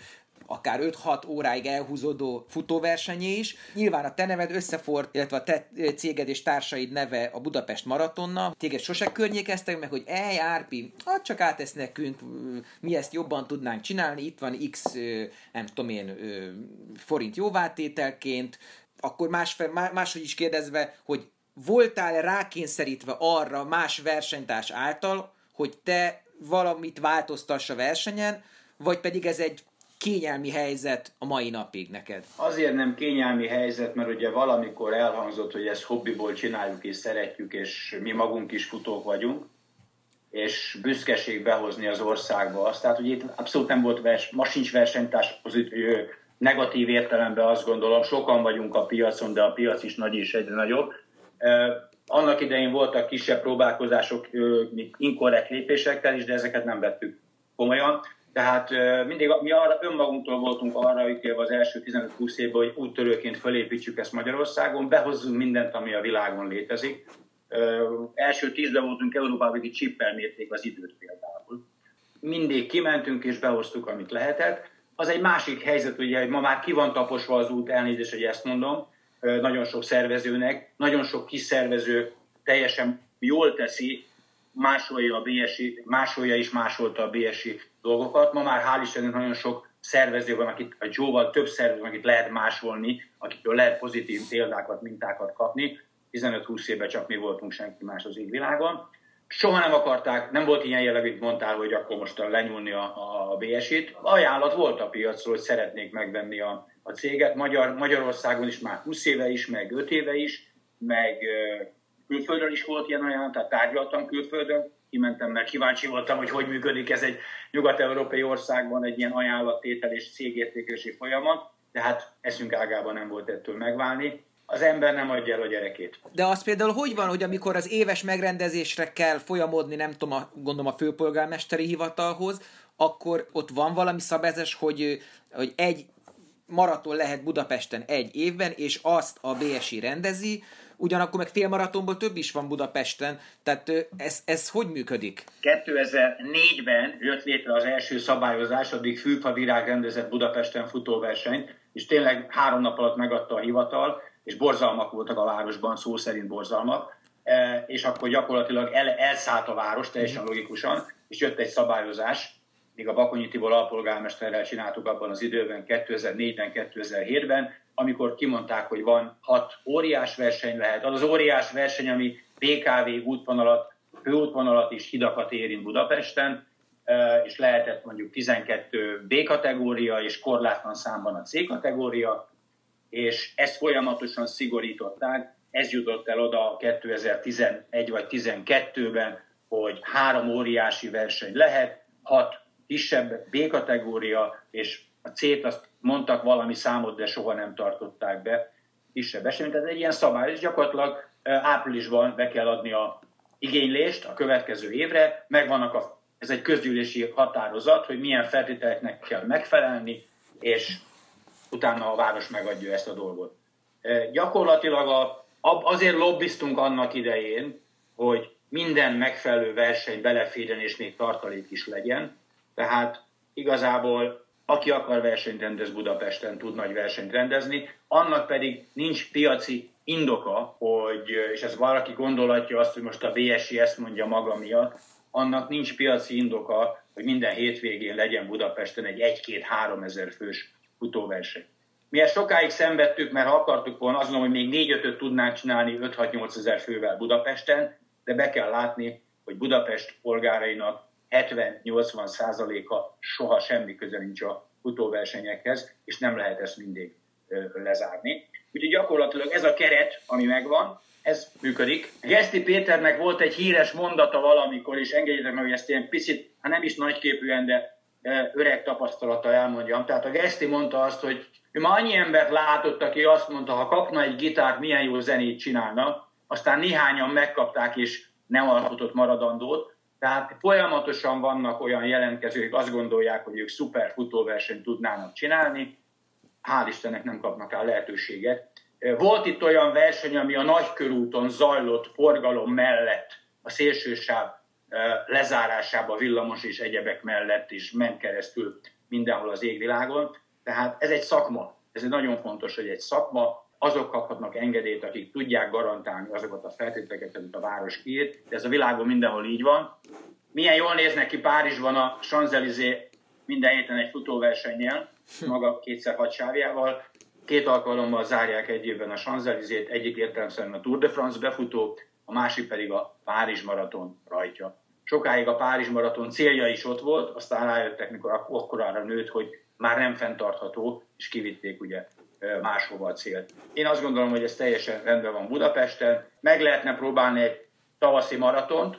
akár 5-6 óráig elhúzódó futóversenyé is. Nyilván a te neved összefort, illetve a te céged és társaid neve a Budapest Maratonna. Téged sose környékeztek meg, hogy ej, Árpi, hát csak átesz nekünk, mi ezt jobban tudnánk csinálni, itt van x, nem tudom én, forint jóvátételként, akkor más, máshogy is kérdezve, hogy voltál rákényszerítve arra más versenytárs által, hogy te valamit változtass a versenyen, vagy pedig ez egy kényelmi helyzet a mai napig neked? Azért nem kényelmi helyzet, mert ugye valamikor elhangzott, hogy ezt hobbiból csináljuk és szeretjük, és mi magunk is futók vagyunk, és büszkeség behozni az országba azt. Tehát, hogy itt abszolút nem volt vers, ma sincs versenytárs pozitív, negatív értelemben azt gondolom, sokan vagyunk a piacon, de a piac is nagy és egyre nagyobb. Annak idején voltak kisebb próbálkozások inkorrekt lépésekkel is, de ezeket nem vettük komolyan. Tehát mindig mi arra, önmagunktól voltunk arra ítélve az első 15-20 évben, hogy úttörőként felépítsük ezt Magyarországon, behozzunk mindent, ami a világon létezik. Első tízben voltunk Európában, hogy csippel mérték az időt például. Mindig kimentünk és behoztuk, amit lehetett. Az egy másik helyzet, ugye, hogy ma már ki van taposva az út, elnézést, hogy ezt mondom, nagyon sok szervezőnek, nagyon sok kis szervező teljesen jól teszi, másolja a BSI, másolja is másolta a BSI dolgokat. Ma már hál' Istennek nagyon sok szervező van, akit a Joe-val több szervező van, akit lehet másolni, akitől lehet pozitív példákat, mintákat kapni. 15-20 évben csak mi voltunk senki más az égvilágon. Soha nem akarták, nem volt ilyen jellegű, hogy mondtál, hogy akkor most lenyúlni a, a BSI-t. Ajánlat volt a piacról, hogy szeretnék megvenni a, a céget. Magyar, Magyarországon is már 20 éve is, meg 5 éve is, meg külföldön is volt ilyen ajánlat, tehát tárgyaltam külföldön, kimentem, mert kíváncsi voltam, hogy hogy működik ez egy nyugat-európai országban egy ilyen ajánlattétel és cégértékelési folyamat, tehát eszünk ágában nem volt ettől megválni. Az ember nem adja el a gyerekét. De az például hogy van, hogy amikor az éves megrendezésre kell folyamodni, nem tudom, a, gondolom a főpolgármesteri hivatalhoz, akkor ott van valami szabályozás, hogy, hogy egy maraton lehet Budapesten egy évben, és azt a BSI rendezi, ugyanakkor meg félmaratonból több is van Budapesten, tehát ez, ez hogy működik? 2004-ben jött létre az első szabályozás, addig Fülpa Virág rendezett Budapesten futóversenyt, és tényleg három nap alatt megadta a hivatal, és borzalmak voltak a városban, szó szerint borzalmak, e, és akkor gyakorlatilag el, elszállt a város teljesen logikusan, és jött egy szabályozás, még a Bakonyi Tibor alpolgármesterrel csináltuk abban az időben, 2004-ben, 2007-ben, amikor kimondták, hogy van hat óriás verseny lehet. Az az óriás verseny, ami BKV útvonalat, főútvonalat és hidakat érint Budapesten, és lehetett mondjuk 12 B kategória és korlátlan számban a C kategória, és ezt folyamatosan szigorították. Ez jutott el oda 2011 vagy 2012-ben, hogy három óriási verseny lehet, hat kisebb B kategória, és a C-t azt mondtak valami számot, de soha nem tartották be kisebb esemény. Tehát egy ilyen szabály, és gyakorlatilag áprilisban be kell adni a igénylést a következő évre, megvannak a, ez egy közgyűlési határozat, hogy milyen feltételeknek kell megfelelni, és utána a város megadja ezt a dolgot. Gyakorlatilag a, azért lobbiztunk annak idején, hogy minden megfelelő verseny beleférjen és még tartalék is legyen, tehát igazából aki akar versenyt rendez Budapesten, tud nagy versenyt rendezni, annak pedig nincs piaci indoka, hogy, és ez valaki gondolatja azt, hogy most a BSI ezt mondja maga miatt, annak nincs piaci indoka, hogy minden hétvégén legyen Budapesten egy 1-2-3 ezer fős futóverseny. Mi ezt sokáig szenvedtük, mert ha akartuk volna, mondom, hogy még 4 5 tudnánk csinálni 5-6-8 ezer fővel Budapesten, de be kell látni, hogy Budapest polgárainak 70-80 százaléka soha semmi köze nincs a futóversenyekhez, és nem lehet ezt mindig lezárni. Úgyhogy gyakorlatilag ez a keret, ami megvan, ez működik. Geszti Péternek volt egy híres mondata valamikor, és engedjétek meg, hogy ezt ilyen picit, hát nem is nagyképűen, de öreg tapasztalata elmondjam. Tehát a Geszti mondta azt, hogy ő már annyi embert látott, aki azt mondta, ha kapna egy gitárt, milyen jó zenét csinálna, aztán néhányan megkapták, és nem alkotott maradandót. Tehát folyamatosan vannak olyan jelentkezők, azt gondolják, hogy ők szuper futóversenyt tudnának csinálni, hál' Istennek nem kapnak rá lehetőséget. Volt itt olyan verseny, ami a nagykörúton zajlott forgalom mellett, a szélsősáv lezárásába villamos és egyebek mellett is ment keresztül mindenhol az égvilágon. Tehát ez egy szakma, ez egy nagyon fontos, hogy egy szakma, azok kaphatnak engedélyt, akik tudják garantálni azokat a feltételeket, amit a város írt, de ez a világon mindenhol így van. Milyen jól néznek ki Párizsban a Champs-Élysées minden héten egy futóversennyel, maga kétszer hat sávjával. Két alkalommal zárják egy évben a Champs-Élysées-t, egyik értelemszerűen a Tour de France befutó, a másik pedig a Párizs maraton rajtja. Sokáig a Párizs maraton célja is ott volt, aztán rájöttek, mikor akkor arra nőtt, hogy már nem fenntartható, és kivitték ugye máshova a célt. Én azt gondolom, hogy ez teljesen rendben van Budapesten. Meg lehetne próbálni egy tavaszi maratont.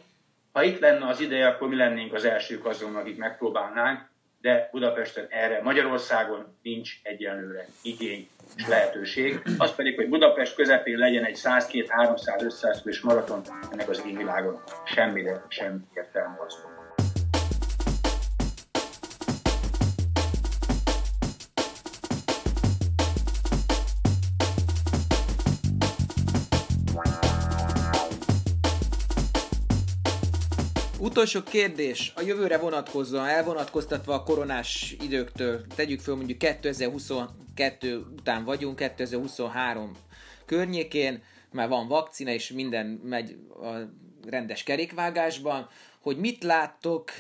Ha itt lenne az ideje, akkor mi lennénk az elsők azon, akik megpróbálnánk de Budapesten erre Magyarországon nincs egyenlőre igény és lehetőség. Az pedig, hogy Budapest közepén legyen egy 100-200-300-500 fős maraton, ennek az égvilágon semmire sem értelme az. Utolsó kérdés, a jövőre vonatkozóan, elvonatkoztatva a koronás időktől, tegyük föl mondjuk 2022 után vagyunk, 2023 környékén, már van vakcina, és minden megy a rendes kerékvágásban, hogy mit láttok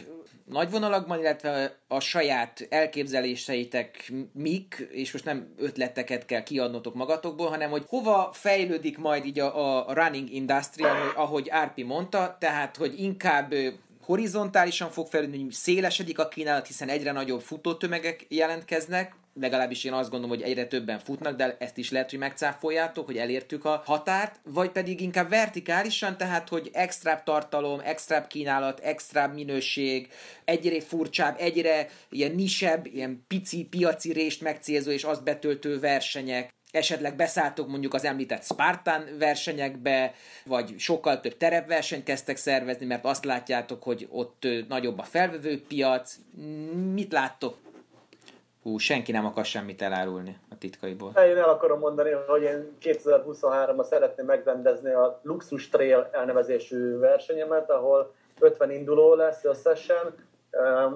nagy vonalakban, illetve a saját elképzeléseitek mik, és most nem ötleteket kell kiadnotok magatokból, hanem hogy hova fejlődik majd így a, a running industry, ahogy Árpi mondta, tehát hogy inkább horizontálisan fog fejlődni, hogy szélesedik a kínálat, hiszen egyre nagyobb futótömegek jelentkeznek, legalábbis én azt gondolom, hogy egyre többen futnak, de ezt is lehet, hogy megcáfoljátok, hogy elértük a határt, vagy pedig inkább vertikálisan, tehát, hogy extra tartalom, extra kínálat, extra minőség, egyre furcsább, egyre ilyen nisebb, ilyen pici piaci rést megcélző és azt betöltő versenyek, esetleg beszálltok mondjuk az említett Spartan versenyekbe, vagy sokkal több terepversenyt kezdtek szervezni, mert azt látjátok, hogy ott nagyobb a felvevő piac. Mit láttok? Hú, senki nem akar semmit elárulni a titkaiból. Én el akarom mondani, hogy én 2023-ban szeretném megrendezni a Luxus Trail elnevezésű versenyemet, ahol 50 induló lesz összesen,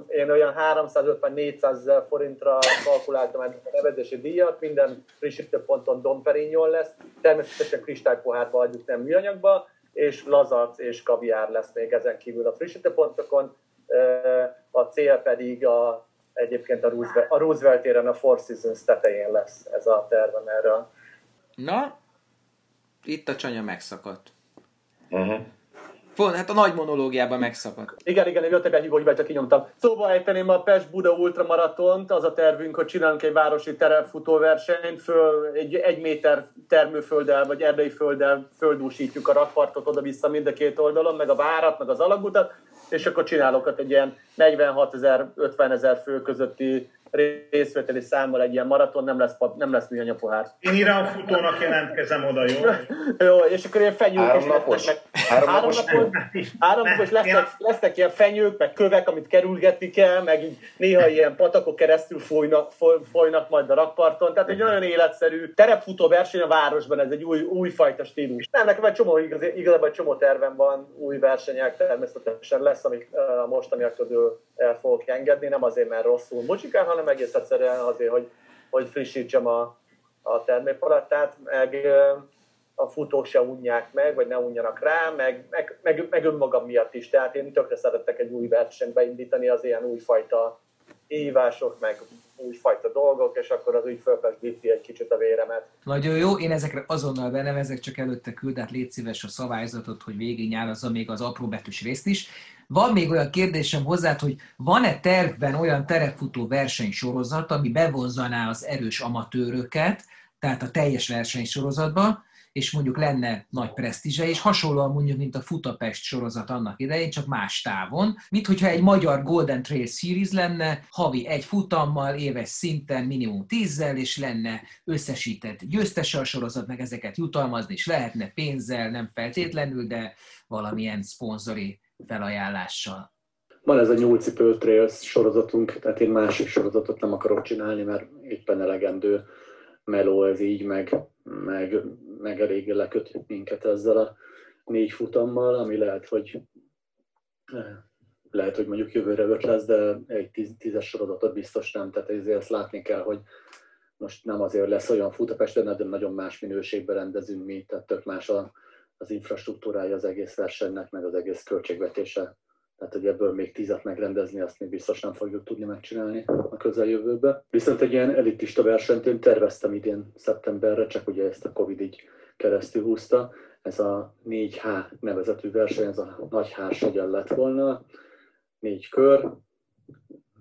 én olyan 350-400 ezer forintra kalkuláltam egy nevezési díjat, minden frissítő ponton Dom Perignon lesz, természetesen kristálypohárba adjuk, nem műanyagba, és lazac és kaviár lesz még ezen kívül a frissítő pontokon. A cél pedig a, egyébként a Roosevelt, a Roosevelt téren a Four Seasons tetején lesz ez a tervem erről. Na, itt a csanya megszakadt. Uh-huh. Pont, hát a nagy monológiában megszakadt. Igen, igen, én jöttek egy hívóhívást, kinyomtam. Szóval ejteném a Pest-Buda ultramaratont, az a tervünk, hogy csinálunk egy városi terepfutóversenyt, föl egy, egy méter termőfölddel, vagy erdei földdel földúsítjuk a rakpartot oda-vissza mind a két oldalon, meg a várat, meg az alagutat, és akkor csinálok ott egy ilyen 46 ezer, 50 ezer fő közötti részvételi számmal egy ilyen maraton, nem lesz, nem lesz műanyag pohár. Én Irán futónak jelentkezem oda, jó? jó, és akkor ilyen fenyők három is napos. lesznek. Meg, három, három napos, napos, három napos lesznek, lesznek ilyen fenyők, meg kövek, amit kerülgetni kell, meg így néha ilyen patakok keresztül folynak, folynak majd a rakparton. Tehát egy nagyon életszerű terepfutó verseny a városban, ez egy új, újfajta stílus. Nem, nekem egy csomó, igaz, igazából egy csomó tervem van, új versenyek természetesen lesz, amik uh, mostaniak közül el fogok engedni, nem azért, mert rosszul mocsikál, hanem egész egyszerűen azért, hogy, hogy frissítsem a, a termékpalettát, meg a futók se unják meg, vagy ne unjanak rá, meg, meg, meg, meg önmagam miatt is. Tehát én tökre szeretek egy új versenyt beindítani, az ilyen újfajta hívások, meg újfajta dolgok, és akkor az úgy fölpesdíti egy kicsit a véremet. Nagyon jó, én ezekre azonnal benevezek, csak előtte küld át légy szíves a szabályzatot, hogy végignyálazza még az apróbetűs részt is. Van még olyan kérdésem hozzá, hogy van-e tervben olyan terepfutó versenysorozat, ami bevonzaná az erős amatőröket, tehát a teljes versenysorozatba, és mondjuk lenne nagy presztízse, és hasonlóan mondjuk, mint a Futapest sorozat annak idején, csak más távon, mint hogyha egy magyar Golden Trail Series lenne, havi egy futammal, éves szinten minimum tízzel, és lenne összesített győztese a sorozatnak, ezeket jutalmazni is lehetne pénzzel, nem feltétlenül, de valamilyen szponzori felajánlással. Van ez a nyúlcipő Trails sorozatunk, tehát én másik sorozatot nem akarok csinálni, mert éppen elegendő meló ez így, meg, meg, meg elég leköt minket ezzel a négy futammal, ami lehet, hogy lehet, hogy mondjuk jövőre öt lesz, de egy tíz, tízes sorozatot biztos nem. Tehát ezért látni kell, hogy most nem azért lesz olyan Futapesten, de nagyon más minőségben rendezünk mi, tehát tök más a, az infrastruktúrája az egész versenynek, meg az egész költségvetése. Tehát, hogy ebből még tízet megrendezni, azt még biztos nem fogjuk tudni megcsinálni a közeljövőben. Viszont egy ilyen elitista versenyt én terveztem idén szeptemberre, csak ugye ezt a Covid így keresztül húzta. Ez a 4H nevezetű verseny, ez a nagy H lett volna, négy kör,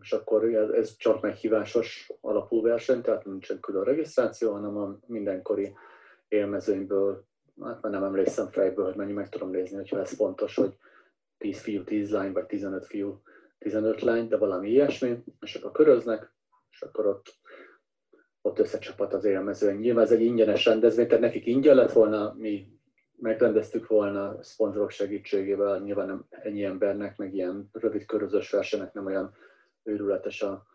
és akkor ez, ez csak meghívásos alapú verseny, tehát nincsen külön regisztráció, hanem a mindenkori élmezőnyből hát már nem emlékszem fejből, hogy mennyi meg tudom nézni, hogyha ez fontos, hogy 10 fiú, 10 lány, vagy 15 fiú, 15 lány, de valami ilyesmi, és akkor köröznek, és akkor ott, ott összecsapat az élmezőny. Nyilván ez egy ingyenes rendezvény, tehát nekik ingyen lett volna, mi megrendeztük volna szponzorok segítségével, nyilván nem ennyi embernek, meg ilyen rövid körözös versenynek nem olyan őrületes a,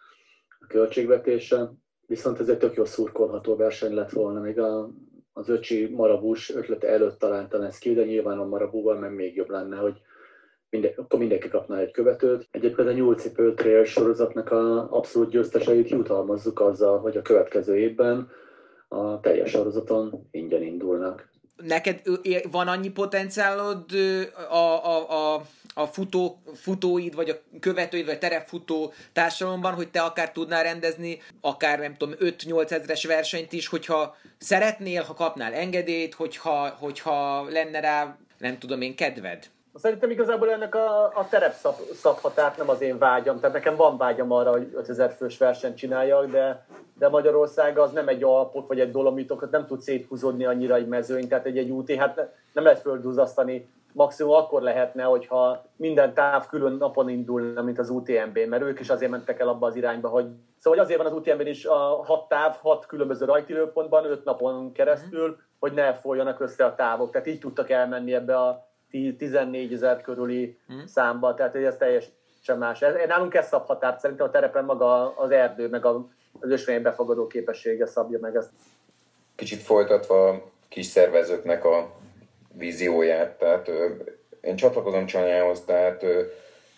a költségvetése. Viszont ez egy tök jó szurkolható verseny lett volna, még a az öcsi marabús ötlete előtt találtam ezt ki, de nyilván a marabúval meg még jobb lenne, hogy minden, akkor mindenki kapna egy követőt. Egyébként a nyúlcipő trail sorozatnak a abszolút győzteseit jutalmazzuk azzal, hogy a következő évben a teljes sorozaton ingyen indulnak. Neked van annyi potenciálod a, a, a a futó, futóid, vagy a követőid, vagy terepfutó társadalomban, hogy te akár tudnál rendezni, akár nem tudom, 5-8 ezres versenyt is, hogyha szeretnél, ha kapnál engedélyt, hogyha, hogyha lenne rá, nem tudom én, kedved? Szerintem igazából ennek a, a terep szab, szabhatárt nem az én vágyam, tehát nekem van vágyam arra, hogy 5000 fős versenyt csináljak, de, de Magyarország az nem egy alpok vagy egy dolomitok, nem tud széthúzódni annyira egy mezőny, tehát egy, egy úti, hát nem lehet földúzasztani maximum akkor lehetne, hogyha minden táv külön napon indulna, mint az utmb mert ők is azért mentek el abba az irányba, hogy Szóval hogy azért van az utmb is a hat táv, hat különböző rajtidőpontban, öt napon keresztül, mm. hogy ne folyjanak össze a távok. Tehát így tudtak elmenni ebbe a 14 ezer körüli mm. számba, tehát ez teljesen más. Nálunk ez szab határt, szerintem a terepen maga az erdő, meg az ösvény befogadó képessége szabja meg ezt. Kicsit folytatva a kis szervezőknek a vízióját, tehát én csatlakozom Csanyához, tehát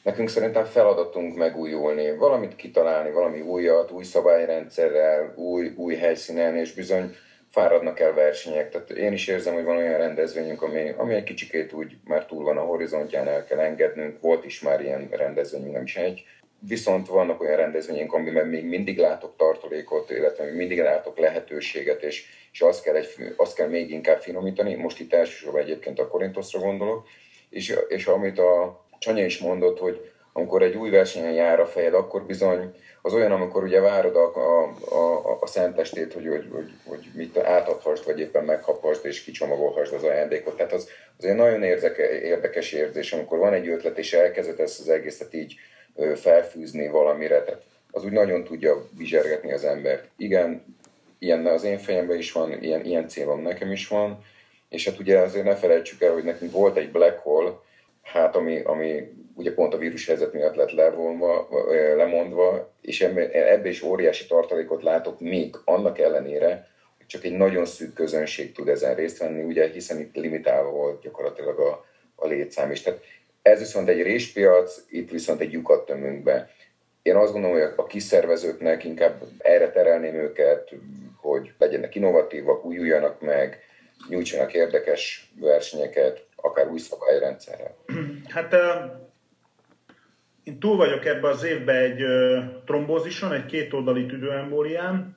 nekünk szerintem feladatunk megújulni, valamit kitalálni, valami újat, új szabályrendszerrel, új, új helyszínen, és bizony fáradnak el versenyek. Tehát én is érzem, hogy van olyan rendezvényünk, ami, ami egy kicsikét úgy már túl van a horizontján, el kell engednünk. Volt is már ilyen rendezvényünk, nem is egy. Viszont vannak olyan rendezvények, amiben még mindig látok tartalékot, illetve még mindig látok lehetőséget, és, és azt, kell egy, azt kell még inkább finomítani. Most itt elsősorban egyébként a Korintoszra gondolok, és, és amit a Csanya is mondott, hogy amikor egy új versenyen jár a fejed, akkor bizony az olyan, amikor ugye várod a, a, a, a szentestét, hogy, hogy, hogy, hogy mit átadhast, vagy éppen meghaphast és kicsomagolhast az ajándékot. Tehát az, az egy nagyon érzeke, érdekes érzés, amikor van egy ötlet, és elkezded ezt az egészet így felfűzni valamire. Tehát az úgy nagyon tudja vizsergetni az embert. Igen, ilyen az én fejemben is van, ilyen, ilyen célom nekem is van, és hát ugye azért ne felejtsük el, hogy nekünk volt egy black hole, hát ami, ami ugye pont a vírus helyzet miatt lett levonva, lemondva, és ebbe is óriási tartalékot látok még annak ellenére, hogy csak egy nagyon szűk közönség tud ezen részt venni, ugye, hiszen itt limitálva volt gyakorlatilag a, a létszám is. Tehát ez viszont egy réspiac, itt viszont egy lyukat tömünk be. Én azt gondolom, hogy a kiszervezőknek inkább erre terelném őket, hogy legyenek innovatívak, újuljanak meg, nyújtsanak érdekes versenyeket, akár új szabályrendszerrel. Hát én túl vagyok ebbe az évben egy trombózison, egy kétoldali tüdőembólián,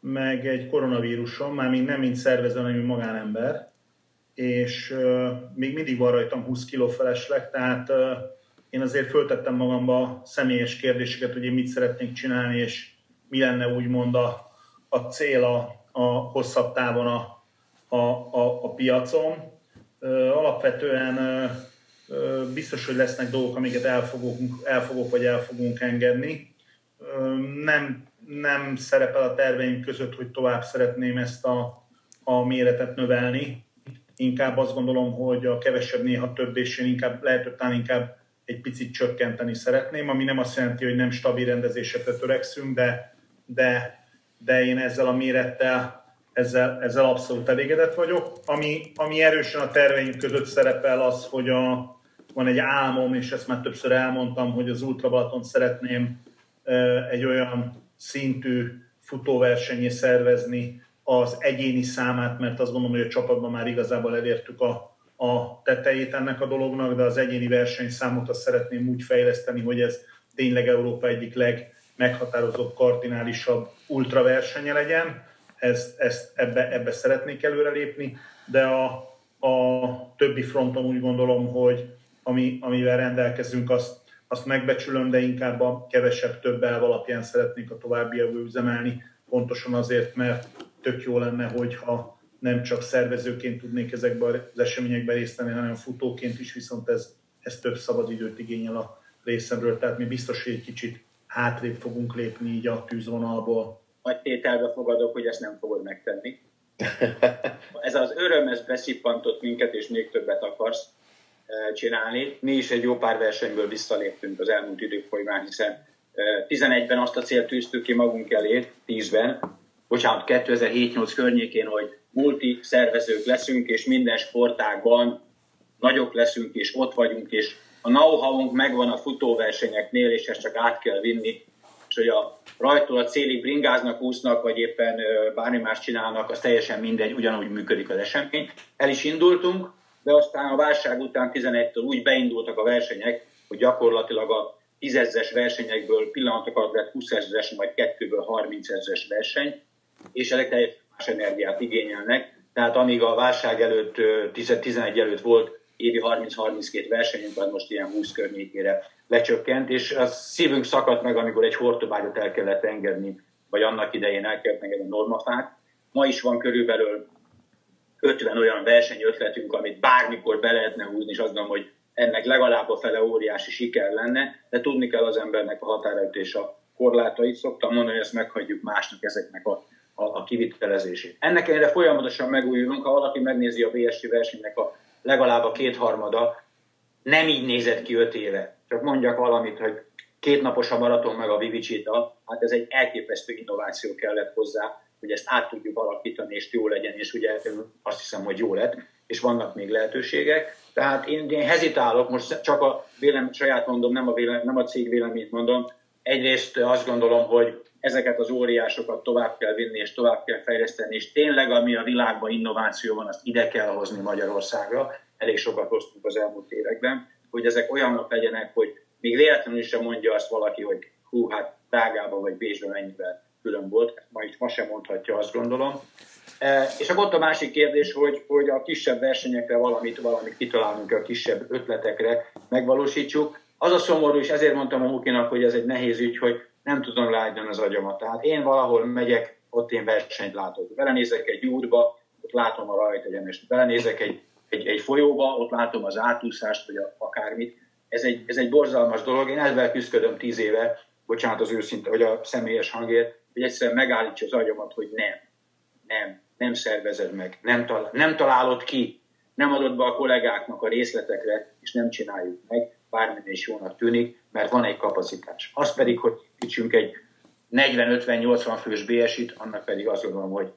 meg egy koronavíruson, már még nem mint szervező, hanem mint magánember, és uh, még mindig van rajtam 20 kg felesleg, tehát uh, én azért föltettem magamba személyes kérdéseket, hogy én mit szeretnék csinálni, és mi lenne úgymond a, a cél a, a hosszabb távon a, a, a, a piacon. Alapvetően biztos, hogy lesznek dolgok, amiket elfogunk, elfogok vagy el fogunk engedni. Nem, nem szerepel a terveim között, hogy tovább szeretném ezt a, a méretet növelni. Inkább azt gondolom, hogy a kevesebb néha több, és én inkább, lehet, hogy talán inkább egy picit csökkenteni szeretném, ami nem azt jelenti, hogy nem stabil rendezésekre törekszünk, de, de, de én ezzel a mérettel, ezzel, ezzel abszolút elégedett vagyok. Ami, ami erősen a terveink között szerepel az, hogy a, van egy álmom, és ezt már többször elmondtam, hogy az Ultra Balaton szeretném egy olyan szintű futóversenyé szervezni az egyéni számát, mert azt gondolom, hogy a csapatban már igazából elértük a, a tetejét ennek a dolognak, de az egyéni versenyszámot azt szeretném úgy fejleszteni, hogy ez tényleg Európa egyik legmeghatározott, kardinálisabb ultraversenye legyen. Ezt, ezt ebbe, ebbe szeretnék előrelépni, de a, a többi fronton úgy gondolom, hogy ami, amivel rendelkezünk, azt, azt megbecsülöm, de inkább a kevesebb több elv alapján szeretnék a továbbiakból üzemelni, pontosan azért, mert tök jó lenne, hogyha nem csak szervezőként tudnék ezekben az eseményekben részt venni, hanem futóként is, viszont ez, ez több szabadidőt igényel a részemről, tehát mi biztos, hogy egy kicsit hátrébb fogunk lépni így a tűzvonalból. Nagy tételbe fogadok, hogy ezt nem fogod megtenni. Ez az öröm, ez beszippantott minket, és még többet akarsz csinálni. Mi is egy jó pár versenyből visszaléptünk az elmúlt idők folyamán, hiszen 11-ben azt a célt tűztük ki magunk elé, 10-ben, bocsánat, 2007-8 környékén, hogy multi szervezők leszünk, és minden sportágban nagyok leszünk, és ott vagyunk, és a know-how-unk megvan a futóversenyeknél, és ezt csak át kell vinni, és hogy a rajtól a célig bringáznak, úsznak, vagy éppen bármi más csinálnak, az teljesen mindegy, ugyanúgy működik az esemény. El is indultunk, de aztán a válság után 11-től úgy beindultak a versenyek, hogy gyakorlatilag a 10 ezres versenyekből pillanatok alatt lett 20 ezres, majd kettőből 30 ezres verseny, és ezek teljesen más energiát igényelnek. Tehát amíg a válság előtt, 10-11 előtt volt évi 30-32 versenyünk, az most ilyen 20 környékére lecsökkent, és a szívünk szakadt meg, amikor egy hortobágyat el kellett engedni, vagy annak idején el kellett engedni a normafát. Ma is van körülbelül 50 olyan versenyötletünk, amit bármikor be lehetne húzni, és azt gondolom, hogy ennek legalább a fele óriási siker lenne, de tudni kell az embernek a határait és a korlátait. Szoktam mondani, hogy ezt meghagyjuk másnak ezeknek a, a, a kivitelezését. Ennek ellenére folyamatosan megújulunk, ha valaki megnézi a BSC versenynek a legalább a kétharmada, nem így nézett ki öt éve. Csak mondjak valamit, hogy két napos a maraton meg a Vivicita, hát ez egy elképesztő innováció kellett hozzá, hogy ezt át tudjuk alakítani, és jó legyen, és ugye azt hiszem, hogy jó lett, és vannak még lehetőségek. Tehát én, én hezitálok, most csak a vélem, saját mondom, nem a, vélem, nem a cég véleményt mondom. Egyrészt azt gondolom, hogy ezeket az óriásokat tovább kell vinni, és tovább kell fejleszteni, és tényleg, ami a világban innováció van, azt ide kell hozni Magyarországra. Elég sokat hoztunk az elmúlt években, hogy ezek olyanok legyenek, hogy még véletlenül sem mondja azt valaki, hogy hú, hát Prágában vagy Bécsben mennyivel külön volt, ma itt ma sem mondhatja, azt gondolom. E, és akkor ott a másik kérdés, hogy, hogy a kisebb versenyekre valamit, valamit kitalálunk, a kisebb ötletekre megvalósítsuk. Az a szomorú, és ezért mondtam a Mukinak, hogy ez egy nehéz ügy, hogy nem tudom ráadni az agyamat. Tehát én valahol megyek, ott én versenyt látok. Belenézek egy útba, ott látom a rajt egyenest. Belenézek egy, egy, egy folyóba, ott látom az átúszást, vagy a, akármit. Ez egy, ez egy borzalmas dolog. Én ezzel küzdködöm tíz éve, bocsánat az őszinte, vagy a személyes hangért, hogy egyszerűen megállítsa az agyamat, hogy nem, nem, nem szervezed meg, nem, talál, nem találod ki, nem adod be a kollégáknak a részletekre, és nem csináljuk meg, bármilyen is jónak tűnik, mert van egy kapacitás. Az pedig, hogy kicsünk egy 40-50-80 fős BS-it, annak pedig azt gondolom, hogy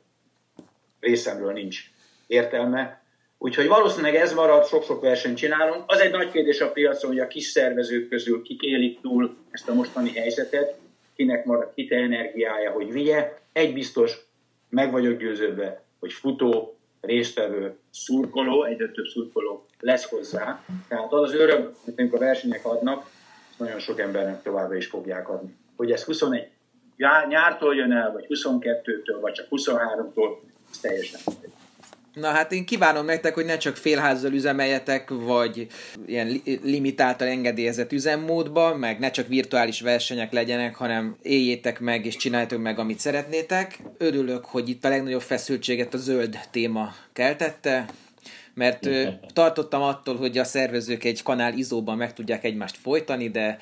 részemről nincs értelme. Úgyhogy valószínűleg ez marad, sok-sok versenyt csinálunk. Az egy nagy kérdés a piacon, hogy a kis szervezők közül kik élik túl ezt a mostani helyzetet, kinek marad hite energiája, hogy vigye. Egy biztos, meg vagyok győződve, hogy futó, résztvevő, szurkoló, egyre több szurkoló lesz hozzá. Tehát az az öröm, amit a versenyek adnak, nagyon sok embernek továbbra is fogják adni. Hogy ez 21 nyártól jön el, vagy 22-től, vagy csak 23-tól, ez teljesen Na hát én kívánom nektek, hogy ne csak félházzal üzemeljetek, vagy ilyen limitáltan engedélyezett üzemmódba, meg ne csak virtuális versenyek legyenek, hanem éljétek meg és csináljátok meg, amit szeretnétek. Örülök, hogy itt a legnagyobb feszültséget a zöld téma keltette, mert tartottam attól, hogy a szervezők egy kanál izóban meg tudják egymást folytani, de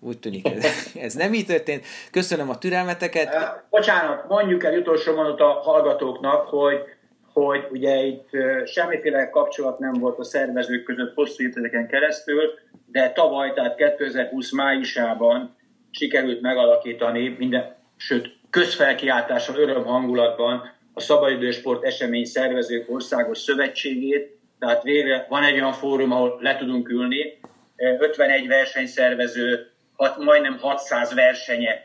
úgy tűnik, ez, ez nem így történt. Köszönöm a türelmeteket. Bocsánat, mondjuk el utolsó mondat a hallgatóknak, hogy hogy ugye itt semmiféle kapcsolat nem volt a szervezők között hosszú évtizedeken keresztül, de tavaly, tehát 2020 májusában sikerült megalakítani minden, sőt, közfelkiáltással, öröm hangulatban a Szabadidősport Esemény Szervezők Országos Szövetségét, tehát végre van egy olyan fórum, ahol le tudunk ülni, 51 versenyszervező, hat, majdnem 600 versenye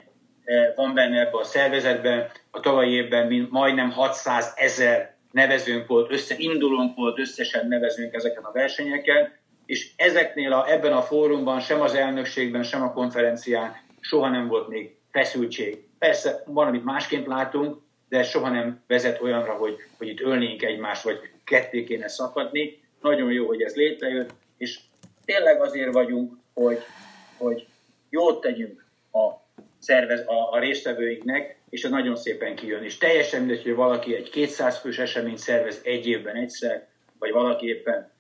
van benne ebben a szervezetben, a tavalyi évben majdnem 600 ezer nevezőnk volt, összeindulónk volt, összesen nevezünk ezeken a versenyeken, és ezeknél a, ebben a fórumban, sem az elnökségben, sem a konferencián soha nem volt még feszültség. Persze van, amit másként látunk, de soha nem vezet olyanra, hogy, hogy itt ölnénk egymást, vagy ketté kéne szakadni. Nagyon jó, hogy ez létrejött, és tényleg azért vagyunk, hogy, hogy jót tegyünk a, szervez, a, a résztvevőinknek, és ez nagyon szépen kijön. És teljesen mindegy, hogy valaki egy 200 fős eseményt szervez egy évben egyszer, vagy valaki éppen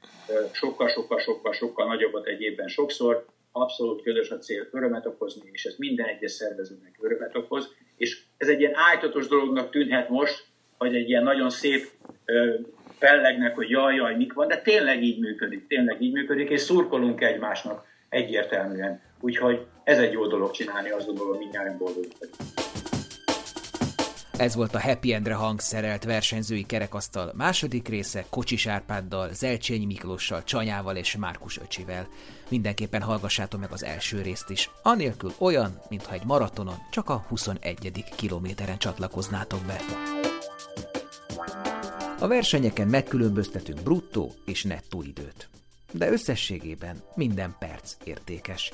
sokkal-sokkal-sokkal-sokkal nagyobbat egy évben sokszor, abszolút közös a cél örömet okozni, és ez minden egyes szervezőnek örömet okoz. És ez egy ilyen ájtatos dolognak tűnhet most, vagy egy ilyen nagyon szép fellegnek, hogy jaj, jaj, mik van, de tényleg így működik, tényleg így működik, és szurkolunk egymásnak egyértelműen. Úgyhogy ez egy jó dolog csinálni, azt gondolom, mindjárt boldogok ez volt a Happy Endre hangszerelt versenyzői kerekasztal második része Kocsis Árpáddal, Zelcsényi Miklóssal, Csanyával és Márkus öcsivel. Mindenképpen hallgassátok meg az első részt is, anélkül olyan, mintha egy maratonon csak a 21. kilométeren csatlakoznátok be. A versenyeken megkülönböztetünk bruttó és nettó időt. De összességében minden perc értékes.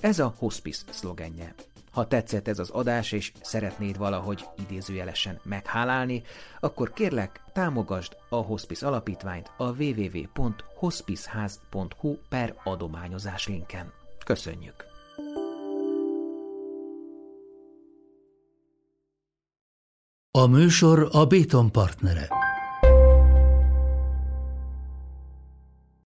Ez a hospice szlogenje. Ha tetszett ez az adás, és szeretnéd valahogy idézőjelesen meghálálni, akkor kérlek, támogasd a Hospice Alapítványt a www.hospiceház.hu per adományozás linken. Köszönjük! A műsor a Béton partnere.